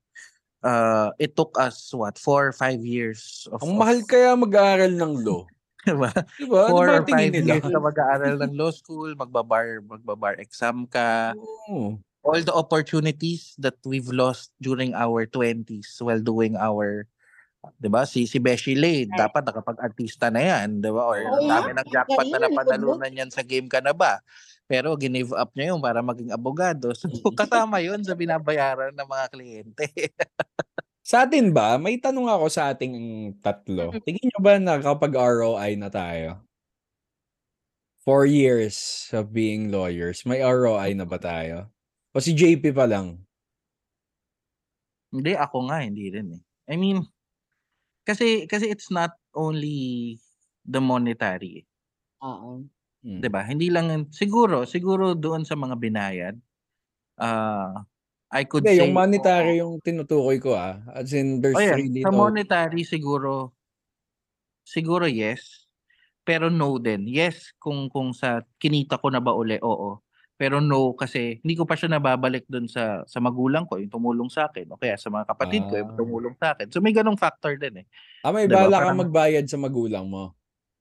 Uh, it took us, what, four or five years of... Ang mahal kaya mag-aaral ng law. diba? Diba? Ano Four ba or five nila? years ka mag-aaral ng law school, magbabar, magbabar exam ka. Oo. All the opportunities that we've lost during our 20s while doing our 'di ba? Si si Beshi Lane, Right. dapat nakapag-artista na 'yan, 'di ba? Or nga, dami ng jackpot na napanalunan niyan sa game ka na ba? Pero give up niya 'yun para maging abogado. So kasama 'yun sa binabayaran ng mga kliyente. Sa atin ba, may tanong ako sa ating tatlo. Tingin nyo ba na kapag ROI na tayo? Four years of being lawyers, may ROI na ba tayo? O si JP pa lang? Hindi, ako nga hindi rin eh. I mean, kasi kasi it's not only the monetary, eh, Oo. Mm. 'di ba? Hindi lang siguro siguro doon sa mga binayad, ah, I could Hindi, say yung monetary yung tinutukoy ko ah. As in, there's Oh, yeah. really Sa no... monetary siguro siguro yes. Pero no din. Yes, kung kung sa kinita ko na ba uli, oo. Pero no kasi hindi ko pa siya nababalik doon sa sa magulang ko yung tumulong sa akin o kaya sa mga kapatid ko yung Ah. tumulong sa akin. So may ganong factor din eh. Ah, may Diba? bala Parang- magbayad sa magulang mo.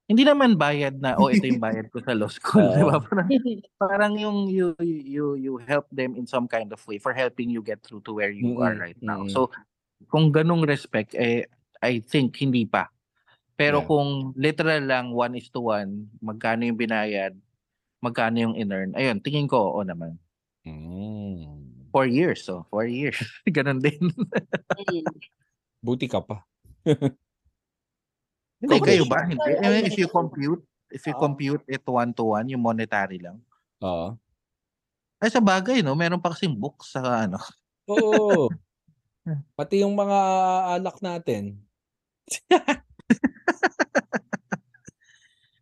Hindi naman bayad na oh ito yung bayad ko sa law school, Oo. 'di ba? Parang, parang yung you you you help them in some kind of way for helping you get through to where you are Mm-mm, right now. mm-mm. So kung ganong respect eh I think hindi pa. Pero Yeah. kung literal lang one is to one, magkano yung binayad, magkano yung in-earn, ayun, tingin ko oo naman. Mm. Four years, so four years. Ganon din. Buti ka pa. Hindi, kayo ba? Hindi. ano, Eh, if you compute, if you compute it one to one, yung monetary lang. Oo. Ay sa bagay, no? Meron pa kasing books sa ano. Oo. Pati yung mga alak natin.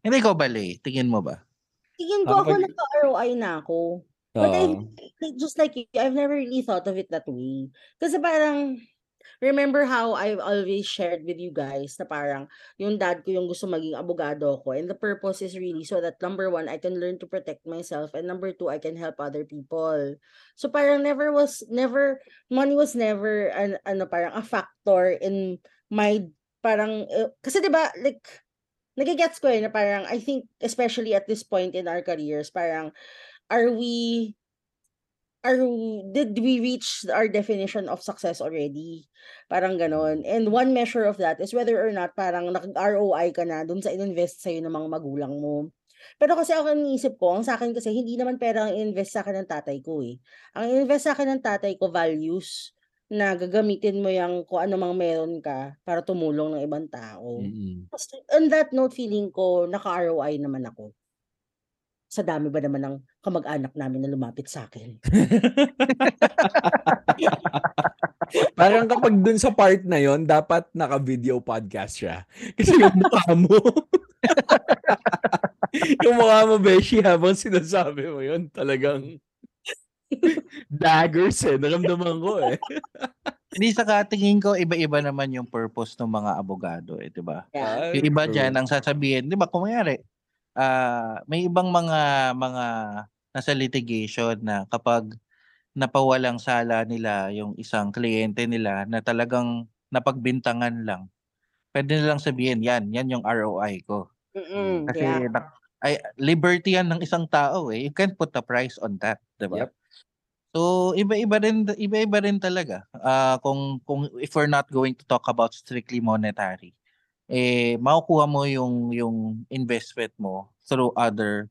Hindi ko bali. Tingin mo ba? Tingin ko Ako ako pag- nagka-ROI na ako. But I, Oo. like, just like you, I've never really thought of it that way. Kasi parang, remember how I've always shared with you guys na parang yung dad ko yung gusto maging abogado ko and the purpose is really so that number one, I can learn to protect myself and number two, I can help other people. So parang never was, never, money was never an, ano parang a factor in my parang, eh, kasi 'di ba like, nagigets ko eh na parang I think especially at this point in our careers, parang are we are we- did we reach our definition of success already? Parang ganon. And one measure of that is whether or not parang nag-ROI ka na dun sa ininvest sa'yo ng mga magulang mo. Pero kasi ako iniisip ko, ang sa akin kasi hindi naman pera ang invest sa akin ng tatay ko eh. Ang invest sa akin ng tatay ko values na gagamitin mo yung kung ano mang meron ka para tumulong ng ibang tao. Tapos, On that note, feeling ko naka-ROI naman ako. Sa dami ba naman ng kamag-anak namin na lumapit sa akin? Parang kapag dun sa part na yon dapat naka-video podcast siya. Kasi yung mukha mo. yung mukha mo, Beshi, habang sinasabi mo yun, talagang daggers eh. Naramdaman ko eh. Hindi sa katingin ko, iba-iba naman yung purpose ng mga abogado, eh, 'di ba? Yeah. Yung iba diyan ang sasabihin, 'di ba, kung mayari, ah, may ibang mga mga nasa litigation na kapag napawalang sala nila yung isang kliyente nila na talagang napagbintangan lang. Pwede nilang sabihin, yan, yan yung ROI ko. Mm-mm, Kasi yeah. nak- ay, liberty yan ng isang tao eh. You can't put a price on that, 'di ba? Yep. So iba-iba rin iba-iba rin talaga. Ah kung kung if we're not going to talk about strictly monetary, eh makukuha mo yung yung investment mo through other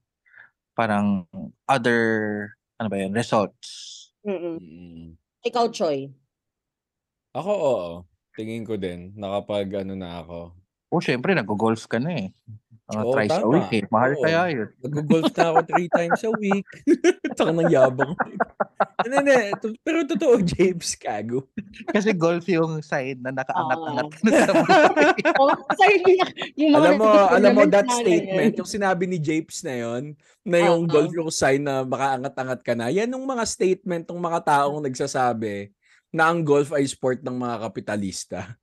parang other ano ba yun, results. Mm-mm. Mm. Ikaw, Choy. Ako, oo. Tingin ko din. Nakapag ano na ako. Oh, syempre nag-golf ka na eh. Mga Oo, thrice a tama. week eh. Mahal Oo. kaya yun. Nag-golf na ako three times a week. Taka ng yabang. Hindi, hindi. To- Pero totoo, James, kago. Kasi golf yung side na nakaangat-angat ka na sa buhay. Oh, sorry, yung mga alam mo, alam mo that statement, yung sinabi ni Japes na yon na yung Oo. golf yung sign na makaangat-angat ka na, yan yung mga statement ng mga taong nagsasabi na ang golf ay sport ng mga kapitalista.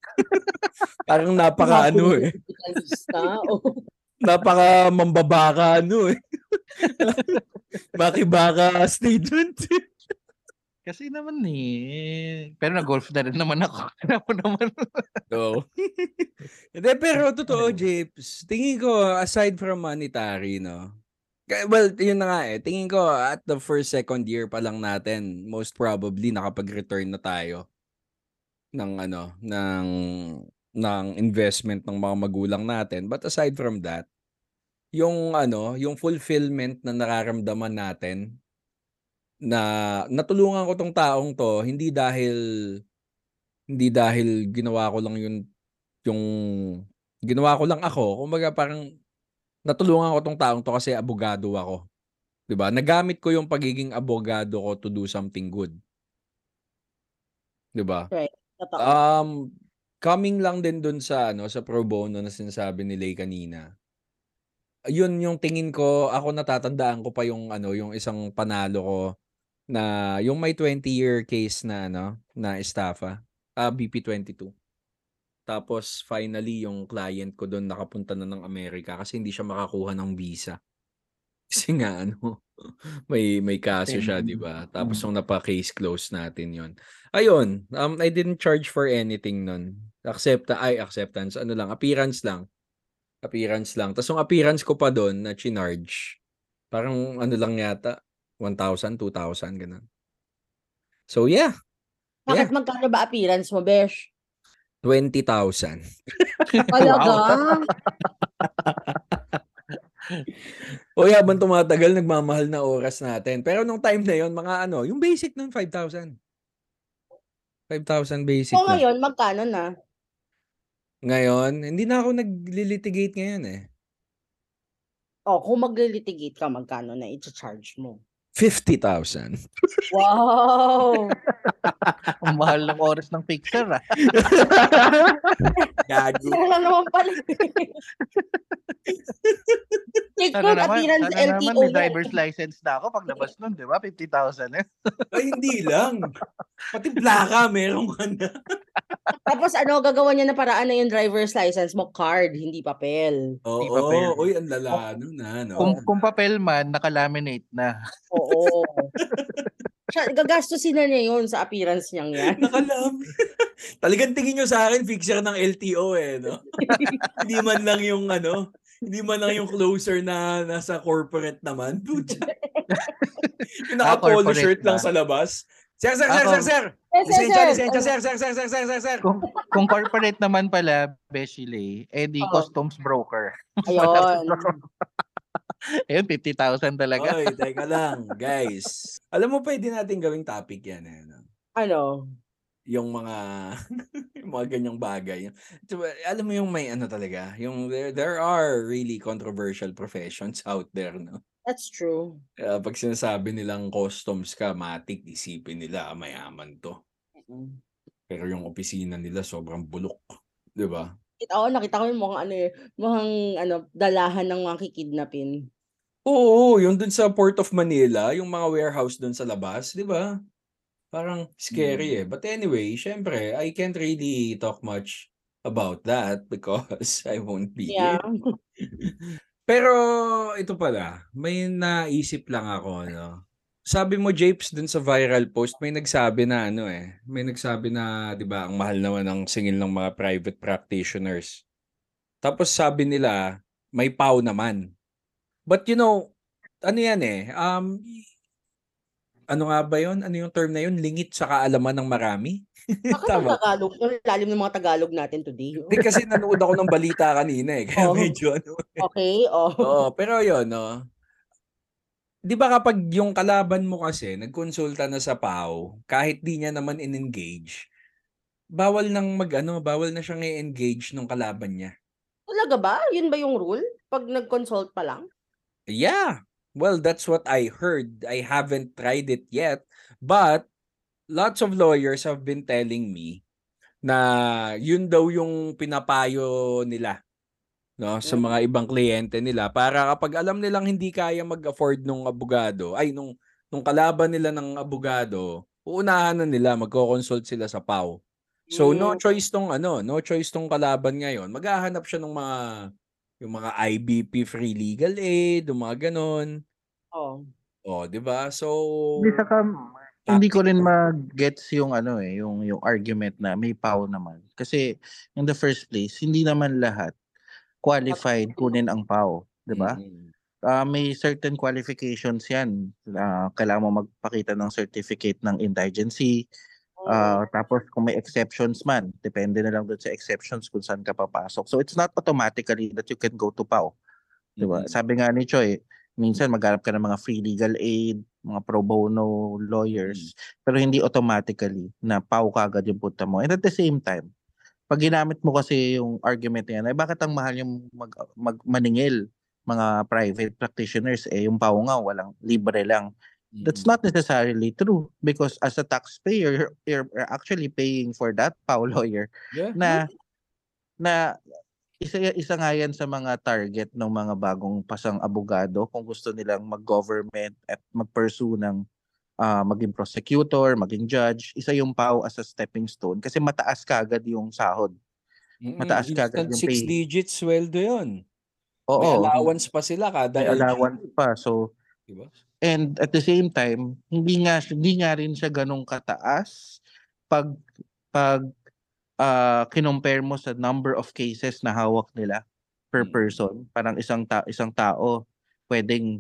Parang napaka ano eh. Kapitalista, oh. Napaka mambabaka ano eh. Makibaka statement. Kasi naman eh. Pero nag-golf na rin naman ako. Mo naman. Oo. Hindi, pero totoo, Japes. Tingin ko, aside from monetary, no? Well, yun na nga eh. Tingin ko, at the first, second year pa lang natin, most probably, nakapag-return na tayo ng ano, ng ng investment ng mga magulang natin. But aside from that, yung ano, yung fulfillment na nararamdaman natin na natulungan ko tong taong to hindi dahil hindi dahil ginawa ko lang yun yung ginawa ko lang ako kumbaga parang natulungan ko tong taong to kasi abogado ako 'di ba nagamit ko yung pagiging abogado ko to do something good 'di ba Right. Totoo. Um, coming lang din dun sa ano, sa pro bono na sinasabi ni Lay kanina. Yun yung tingin ko, ako natatandaan ko pa yung ano, yung isang panalo ko na yung may 20-year case na ano, na estafa, ah, BP22. Tapos finally yung client ko doon nakapunta na ng Amerika kasi hindi siya makakuha ng visa. Kasi nga ano, may may kaso siya, 'di ba? Tapos Mm. nung napa-case close natin 'yon. Ayun, um, I didn't charge for anything nun. Accept ay acceptance, ano lang, appearance lang. Appearance lang. Tapos yung appearance ko pa doon na chinarge, parang ano lang yata, 1,000, 2,000 gano'n. So yeah, yeah, Bakit magkano ba appearance mo, besh? 20,000. Talaga? Uy, habang tumatagal nagmamahal na oras natin. Pero nung time na 'yon, mga ano, yung basic nun 5,000. 5,000 basic So ngayon, magkano na? Ngayon, hindi na ako nagli-litigate ngayon, eh. Oh, kung magle-litigate ka, magkano na i-cha-charge mo? 50,000. Wow! Ang mahal ng oras ng fixer ah. Gago. Wala naman pala. Sana note, naman, appearance sana naman LTO may driver's license na ako paglabas nun, di ba? 50,000 eh. Ay, hindi lang. Pati plaka, meron ka na. Tapos ano, gagawa niya na paraan na yung driver's license mo, card, hindi papel. Oo, Di ba, pero- uy, ang lala nun na, no? Kung, kung papel man, nakalaminate na. Oo. Siya, gagastusin na niya yun sa appearance niyang yan. Nakalam. Talagang tingin nyo sa akin, fixer ng LTO eh, no? hindi man lang yung ano, hindi man lang yung closer na nasa corporate naman. Pucha. yung naka-polo shirt lang sa labas. Sir, sir, sir, sir, sir! Lisensya, sir. lisensya, sir, sir, sir, sir, sir, sir, sir. Kung, kung corporate naman pala, Beshile, eh di Oo. customs broker. Ayun. Ayun, 50,000 talaga. Oy, teka lang, guys. Alam mo, pwede natin gawing topic yan, eh, no? Ano? yung mga yung mga ganyang bagay. Alam mo yung may ano talaga, yung there, there are really controversial professions out there, no? That's true. Kaya pag sinasabi nilang customs ka, matik, isipin nila, mayaman to. Mm. Pero yung opisina nila sobrang bulok. 'Di ba? Kita ko, nakita ko yung mga ano eh, mukhang ano, dalahan ng mga kikidnapin. Oo, yung dun sa Port of Manila, yung mga warehouse dun sa labas, 'di ba? Parang scary eh. But anyway, syempre, I can't really talk much about that because I won't be Yeah. here. Pero ito pala, may naisip lang ako, no. Sabi mo, Japes, dun sa viral post, may nagsabi na ano eh, may nagsabi na, 'di ba, ang mahal naman ng singil ng mga private practitioners. Tapos sabi nila, may pau naman. But you know, ano yan eh, um, ano nga ba yun? Ano yung term na yun? Lingit sa kaalaman ng marami? Bakit ang Tama. Tagalog? Ang lalim ng mga Tagalog natin today. Hindi kasi nanood ako ng balita kanina eh. Kaya Oh. medyo ano. Okay, oh. Oo, pero yun, no. 'Di ba kapag yung kalaban mo kasi nagkonsulta na sa PAO, kahit di niya naman in-engage, bawal nang mag-ano, bawal na siyang i-engage nung kalaban niya. Talaga ba? Yun ba yung rule? Pag nag-consult pa lang? Yeah. Well, that's what I heard. I haven't tried it yet, but lots of lawyers have been telling me na yun daw yung pinapayo nila no sa Mm. mga ibang kliyente nila para kapag alam nilang hindi kaya mag-afford nung abogado ay nung nung kalaban nila ng abogado uunahan na nila magko-consult sila sa PAO. So no choice tong ano, no choice tong kalaban ngayon. Maghahanap siya ng mga yung mga IBP free legal aid, yung mga ganon. Oh. Oh, 'di ba? So Hindi saka hindi ko rin mag-gets yung ano eh, yung yung argument na may pau naman. Kasi in the first place, hindi naman lahat qualified kunin ang pau, 'di ba? Mm. Ah, may certain qualifications 'yan. Ah, kailangan mo magpakita ng certificate ng indigency. Ah, tapos kung may exceptions man, depende na lang doon sa exceptions kung saan ka papasok. So it's not automatically that you can go to PAO. 'Di ba? Mm. Sabi nga ni Choi, minsan maghanap ka ng mga free legal aid, mga pro bono lawyers, pero hindi automatically na PAO kagad yung punta mo. And at the same time, pag ginamit mo kasi yung argument na yan, ay bakit ang mahal yung mag, mag maningil mga private practitioners eh yung PAO nga walang libre lang That's Mm. not necessarily true because as a taxpayer, you're, you're actually paying for that PAO lawyer Yeah. na na isa isa nga yan sa mga target ng mga bagong pasang abogado kung gusto nilang mag-government at mag-pursue ng ah, maging prosecutor, maging judge, isa yung PAO as a stepping stone kasi mataas kagad yung sahod. Mataas ka Instant agad yung six pay. digits sweldo yun. Oo, May allowance pa sila kada may allowance pa. So, Diba? And at the same time, hindi nga hindi nga rin siya ganong kataas pag pag ah, kinompare mo sa number of cases na hawak nila per Mm. person. Parang isang ta isang tao pwedeng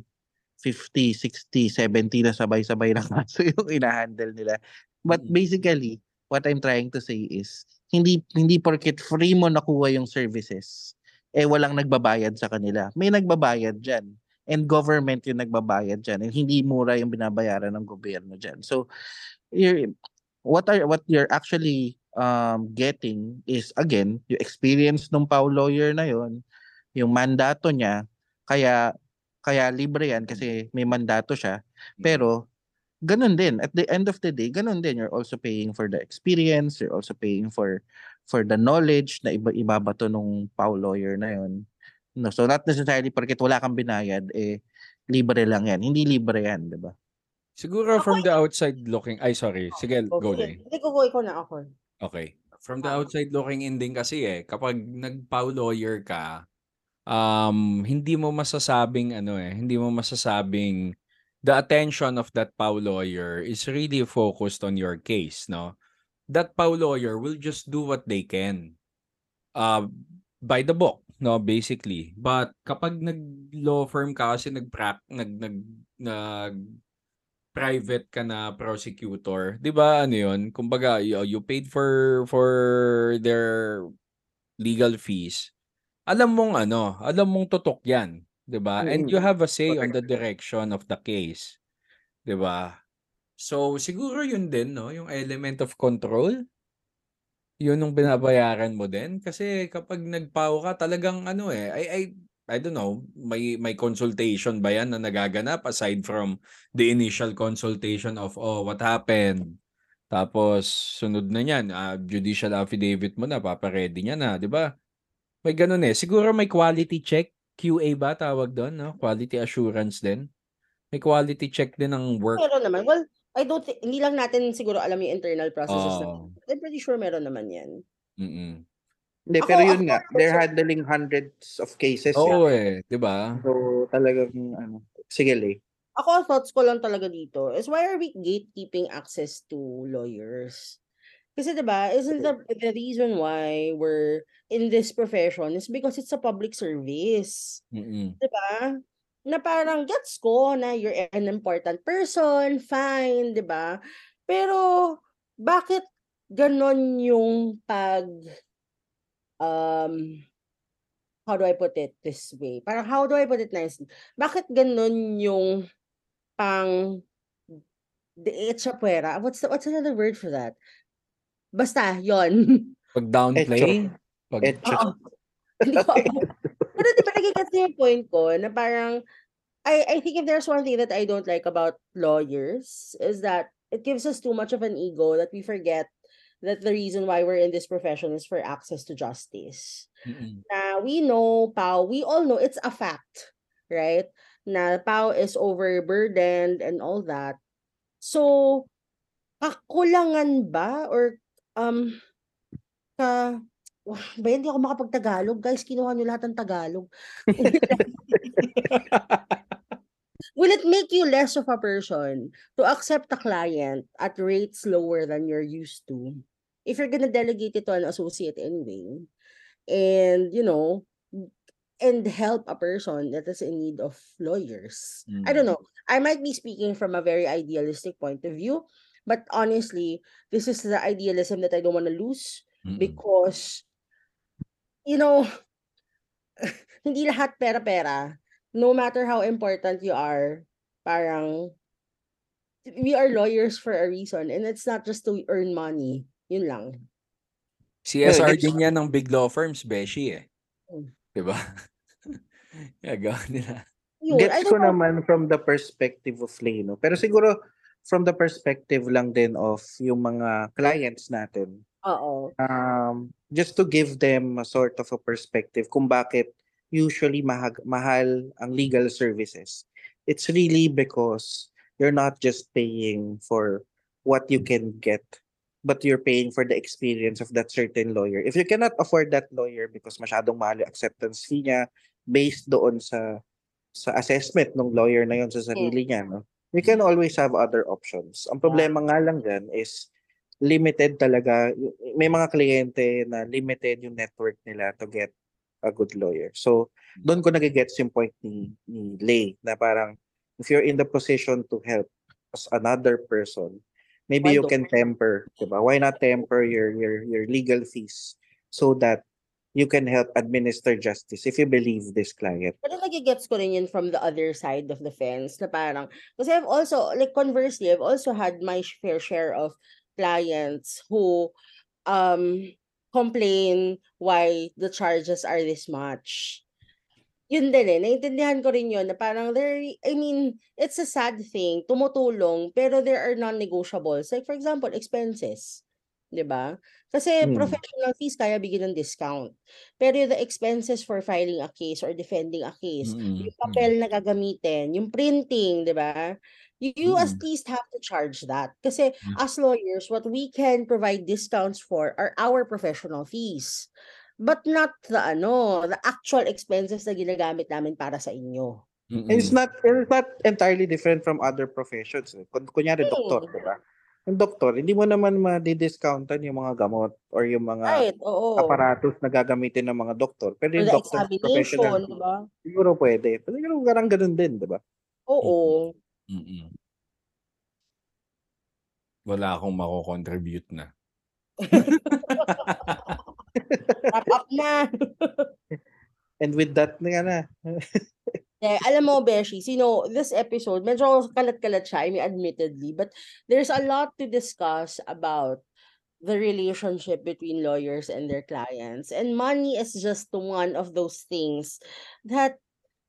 50, 60, 70 na sabay-sabay na kaso yung inahandle nila. But Mm. basically, what I'm trying to say is hindi hindi porket free mo nakuha yung services eh walang nagbabayad sa kanila. May nagbabayad diyan and government yung nagbabayad diyan and hindi mura yung binabayaran ng gobyerno diyan. So you're, what are what you're actually um, getting is again yung experience ng PAW lawyer na yon, yung mandato niya kaya kaya libre yan kasi may mandato siya. Mm. pero ganun din. At the end of the day ganun din. You're also paying for the experience. You're also paying for for the knowledge na iba ibabato nung PAW lawyer na yon no so not necessarily porque wala kang binayad eh libre lang yan. Hindi libre yan di ba? Siguro from the outside looking, ay sorry, sige, go. Lay. Hindi ko go, ikaw na ako. Okay. From the outside looking in din kasi eh, kapag nag-PAW lawyer ka, um, hindi mo masasabing ano eh, hindi mo masasabing the attention of that PAW lawyer is really focused on your case, no? That PAW lawyer will just do what they can. Uh, by the book, no, basically. But kapag nag-law firm ka kasi nag nag nag nag private ka na prosecutor, 'di ba? Ano 'yun? Kumbaga, you, you paid for for their legal fees. Alam mong ano, alam mong tutok 'yan, 'di ba? And you Mm. have a say on the direction of the case, 'di ba? So siguro 'yun din, no, yung element of control. 'Yun yung binabayaran mo din kasi kapag nagpao ka talagang ano eh, I I I don't know, may may consultation ba 'yan na nagaganap aside from the initial consultation of oh, what happened? Tapos sunod na niyan, ah, judicial affidavit mo na, papa-ready niya na, 'di ba? May ganun eh. Siguro may quality check, QA ba tawag doon, no? Quality assurance din. May quality check din ng work. Meron naman. Well, I don't thi- hindi lang natin siguro alam yung internal processes na. Oo. I'm pretty sure meron naman yan. Mm. Hindi, pero yun ako nga, they're handling hundreds of cases. Oo eh, 'di ba? So, talagang, ano, sige, Lay. Ako, thoughts ko lang talaga dito is why are we gatekeeping access to lawyers? Kasi 'di ba, isn't the, the reason why we're in this profession is because it's a public service. Mm. 'Di ba? Na parang gets ko na you're an important person, fine, 'di ba? Pero bakit ganon yung pag um how do I put it this way? Parang how do I put it nicely? Bakit ganon yung pang de puwera? What's the, what's another word for that? Basta, yon. Pag downplay, pag Etcho. Oo. Hindi ko alam. Pero di ba nagigets niyo yung point ko na parang I I think if there's one thing that I don't like about lawyers is that it gives us too much of an ego that we forget that the reason why we're in this profession is for access to justice. Mm. Na we know, Pao, we all know it's a fact, right? Na Pao is overburdened and all that. So, kakulangan ba or um ka Wah, ba hindi ako makapag-Tagalog, guys. Kinuha niyo lahat ng Tagalog. Will it make you less of a person to accept a client at rates lower than you're used to? If you're gonna delegate it to an associate anyway, and you know, and help a person that is in need of lawyers. I don't Mm. know. I might be speaking from a very idealistic point of view, but honestly, this is the idealism that I don't want to lose Mm. because you know, hindi lahat pera-pera. No matter how important you are, parang we are lawyers for a reason and it's not just to earn money. Yun lang. CSR it's- din yan ng big law firms, Beshi eh. Mm. 'Di ba? Gagawa nila. Yun, I Gets ko know. naman from the perspective of Lay, no? Pero siguro from the perspective lang din of yung mga clients natin. Oo. Um, just to give them a sort of a perspective kung bakit usually mahag, mahal ang legal services. It's really because you're not just paying for what you can get, but you're paying for the experience of that certain lawyer. If you cannot afford that lawyer because masyadong mahal yung acceptance fee niya based doon sa sa assessment ng lawyer na yon sa sarili niya, no? You can always have other options. Ang problema nga lang dyan is limited talaga. May mga kliyente na limited yung network nila to get a good lawyer. So, doon ko nagigets yung point ni, ni Lay na parang if you're in the position to help as another person, maybe Why you can temper, diba? Why not temper your your your legal fees so that you can help administer justice if you believe this client. Pero nagigets ko rin yun from the other side of the fence na parang, kasi I've also, like conversely, I've also had my fair share of clients who um complain why the charges are this much. Yun din eh, naiintindihan ko rin yun na parang there, I mean, it's a sad thing, tumutulong, pero there are non-negotiables. Like for example, expenses. 'Di ba? Kasi Hmm. professional fees kaya bigyan ng discount. Pero the expenses for filing a case or defending a case, Mm, yung papel na gagamitin, yung printing, 'di ba? You, you at Mm. least have to charge that. Kasi Mm. as lawyers, what we can provide discounts for are our professional fees. But not the ano, the actual expenses na ginagamit namin para sa inyo. mm, And it's not it's not entirely different from other professions. eh. Kun kunyari doktor, Hmm. 'di ba? Yung doktor, hindi mo naman ma-discountan yung mga gamot or yung mga Right, oo. aparatos na gagamitin ng mga doktor. Pero yung the doctor professional, examination, 'di ba? siguro pwede. Pero siguro parang ganun din, 'di ba? Oo. Mm. Wala akong mako-contribute na. Wrap up na. And with that na na. Eh, alam mo, Beshi, you know, this episode, medyo kalat-kalat siya, I mean, admittedly, but there's a lot to discuss about the relationship between lawyers and their clients. And money is just one of those things that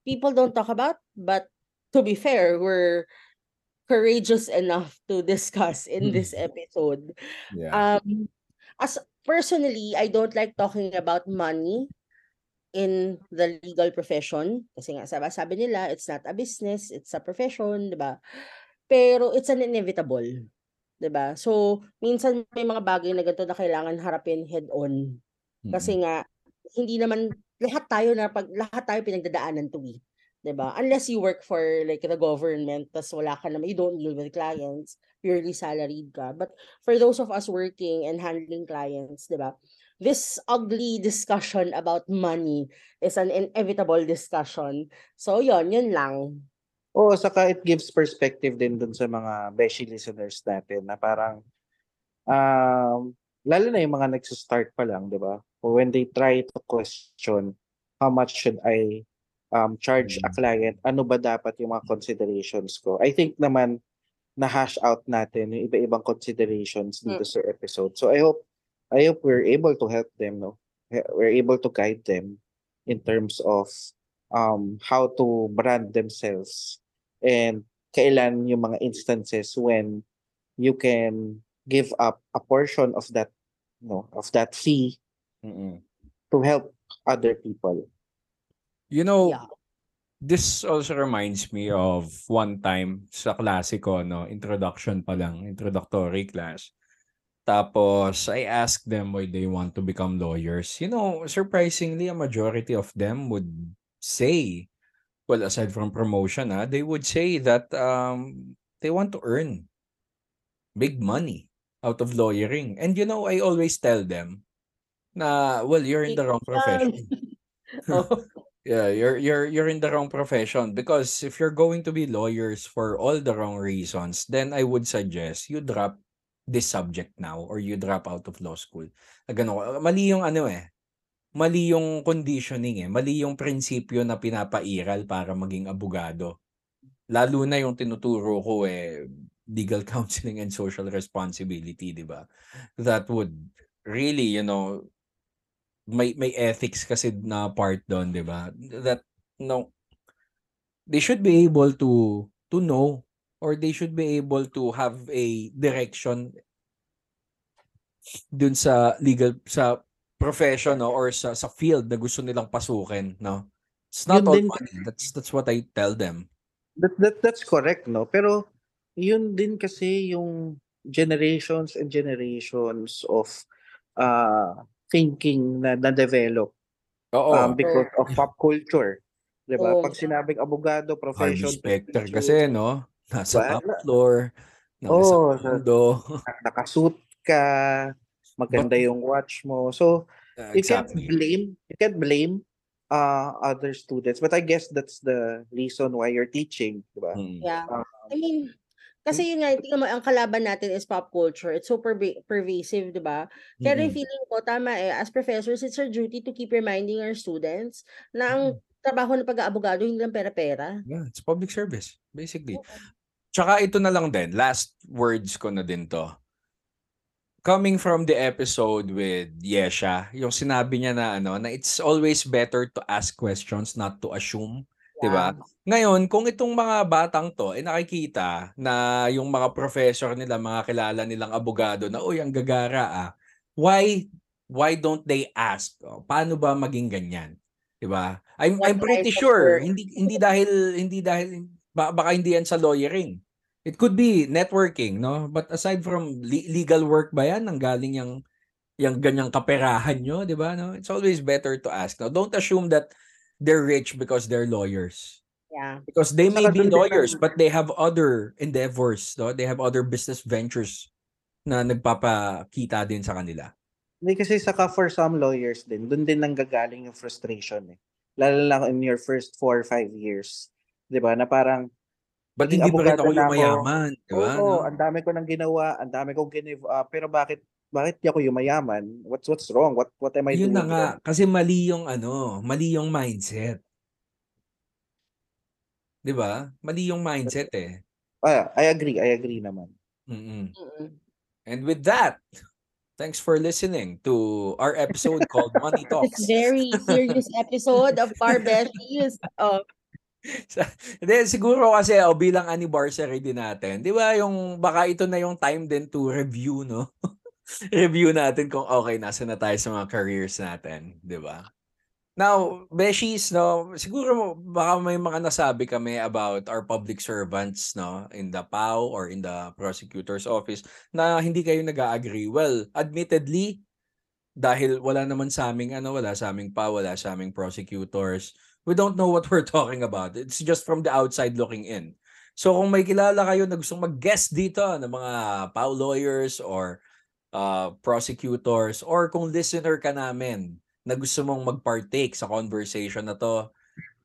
people don't talk about, but to be fair, we're courageous enough to discuss in this episode. Yeah. Um, as personally, I don't like talking about money in the legal profession kasi nga sabi, sabi nila it's not a business, it's a profession, 'di ba? Pero it's an inevitable, 'di ba? So, minsan may mga bagay na ganito na kailangan harapin head on kasi nga hindi naman lahat tayo na pag lahat tayo pinagdadaanan to eh. 'di ba? Unless you work for like the government, tas wala ka naman, you don't deal with clients, purely salaried ka. But for those of us working and handling clients, 'di ba? This ugly discussion about money is an inevitable discussion. So, yon yun lang. Oo, saka it gives perspective din dun sa mga beshi listeners natin na parang um, lalo na yung mga nagsa-start pa lang, 'di ba? When they try to question how much should I um, charge a Mm. client, ano ba dapat yung mga considerations ko? I think naman na-hash out natin yung iba-ibang considerations dito sa episode. So I hope I hope we're able to help them, no? We're able to guide them in terms of um how to brand themselves and kailan yung mga instances when you can give up a portion of that no of that fee Mm-mm. to help other people. You know, Yeah. this also reminds me of one time sa klase ko, no, introduction pa lang, introductory class. Tapos, I asked them why they want to become lawyers. You know, surprisingly, a majority of them would say, well, aside from promotion, ah, they would say that um, they want to earn big money out of lawyering. And you know, I always tell them na, well, you're in the wrong profession. Oh, Yeah, you're you're you're in the wrong profession because if you're going to be lawyers for all the wrong reasons, then I would suggest you drop this subject now or you drop out of law school. Ah, Ganun. Mali yung ano eh. Mali yung conditioning eh. Mali yung prinsipyo na pinapairal para maging abogado. Lalo na yung tinuturo ko eh legal counseling and social responsibility, di ba? That would really, you know, may may ethics kasi na part doon, 'di ba? That no they should be able to to know or they should be able to have a direction dun sa legal sa profession no, or sa sa field na gusto nilang pasukin no it's not Yun all din- money that's that's what I tell them That, that that's correct, no? Pero yun din kasi yung generations and generations of uh thinking na na-develop oo um, because of pop culture. 'Di ba? Oo. Pag sinabing abogado, Harvey profession, Specter profession, kasi no nasa Diba? top floor nasa isang mundo nakasuit ka, maganda yung watch mo. So, Uh, you can't blame you can't blame uh other students. But I guess that's the reason why you're teaching, 'di ba? Mm. Yeah. Ah. I mean, kasi yun nga, tingnan mo, ang kalaban natin is pop culture. It's so perva- pervasive, di ba? Yung Mm-mm. feeling ko, tama eh, as professors, it's our duty to keep reminding our students na ang trabaho ng pag-aabogado, hindi lang pera-pera. Yeah, it's public service, basically. Oo. Tsaka ito na lang din, last words ko na din to. Coming from the episode with Yesha, yung sinabi niya na ano, na it's always better to ask questions, not to assume. Di ba? Ngayon, kung itong mga batang to, eh nakikita na yung mga professor nila, mga kilala nilang abogado na, uy, ang gagara ah, why, why don't they ask? Oh, paano ba maging ganyan? Di ba? I'm, I'm pretty sure, hindi, hindi dahil, hindi dahil, ba- baka hindi yan sa lawyering. It could be networking, no? But aside from le- legal work ba yan, nanggaling yung, yung ganyang kaperahan nyo, di ba? No? It's always better to ask. No? Don't assume that they're rich because they're lawyers. Yeah. Because they may be lawyers, but they have other endeavors. No? They have other business ventures na nagpapakita din sa kanila. Hindi kasi saka for some lawyers din, dun din nanggagaling yung frustration eh. Lalo na in your first four or five years. 'Di ba? Na parang But Naging hindi pa rin ako na yung ako. mayaman. Di ba? Oo, no? ang dami ko nang ginawa, ang dami kong give up, pero bakit bakit di ako yumayaman? What's what's wrong? What what am I Yun doing? na nga. wrong? Kasi mali yung ano, mali yung mindset. Di ba? Mali yung mindset eh. Ah, I agree, I agree naman. Mm-mm. Mm-mm. And with that, thanks for listening to our episode called Money This Talks. very serious episode of Barbeshies. Oh, Hindi, siguro kasi oh, bilang anniversary din natin, di ba yung baka ito na yung time din to review, no? review natin kung okay, nasa na tayo sa mga careers natin, di ba? Now, Beshies, no, siguro baka may mga nasabi kami about our public servants, no, in the PAO or in the prosecutor's office na hindi kayo nag-agree. Well, admittedly, dahil wala naman sa aming ano, wala sa aming PAO, wala sa aming prosecutors, we don't know what we're talking about. It's just from the outside looking in. So kung may kilala kayo na gustong mag-guest dito ng mga PAO lawyers or uh, prosecutors or kung listener ka namin na gusto mong mag-partake sa conversation na to,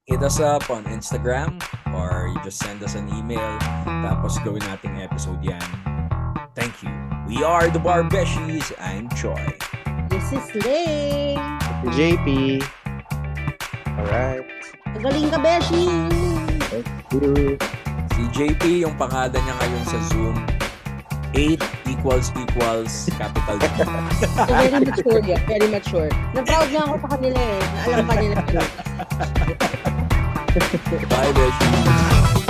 hit us up on Instagram or you just send us an email tapos gawin nating episode yan. Thank you. We are the Barbeshies. I'm Choi. this is Ling. JP. Alright. Galing ka, Beshi! Thank you. Si JP, yung pangada niya ngayon sa Zoom, 8 equals equals capital D. so very mature yan. Very mature. Na-proud nga ako sa kanila eh. Na alam pa nila. Bye, Beshi!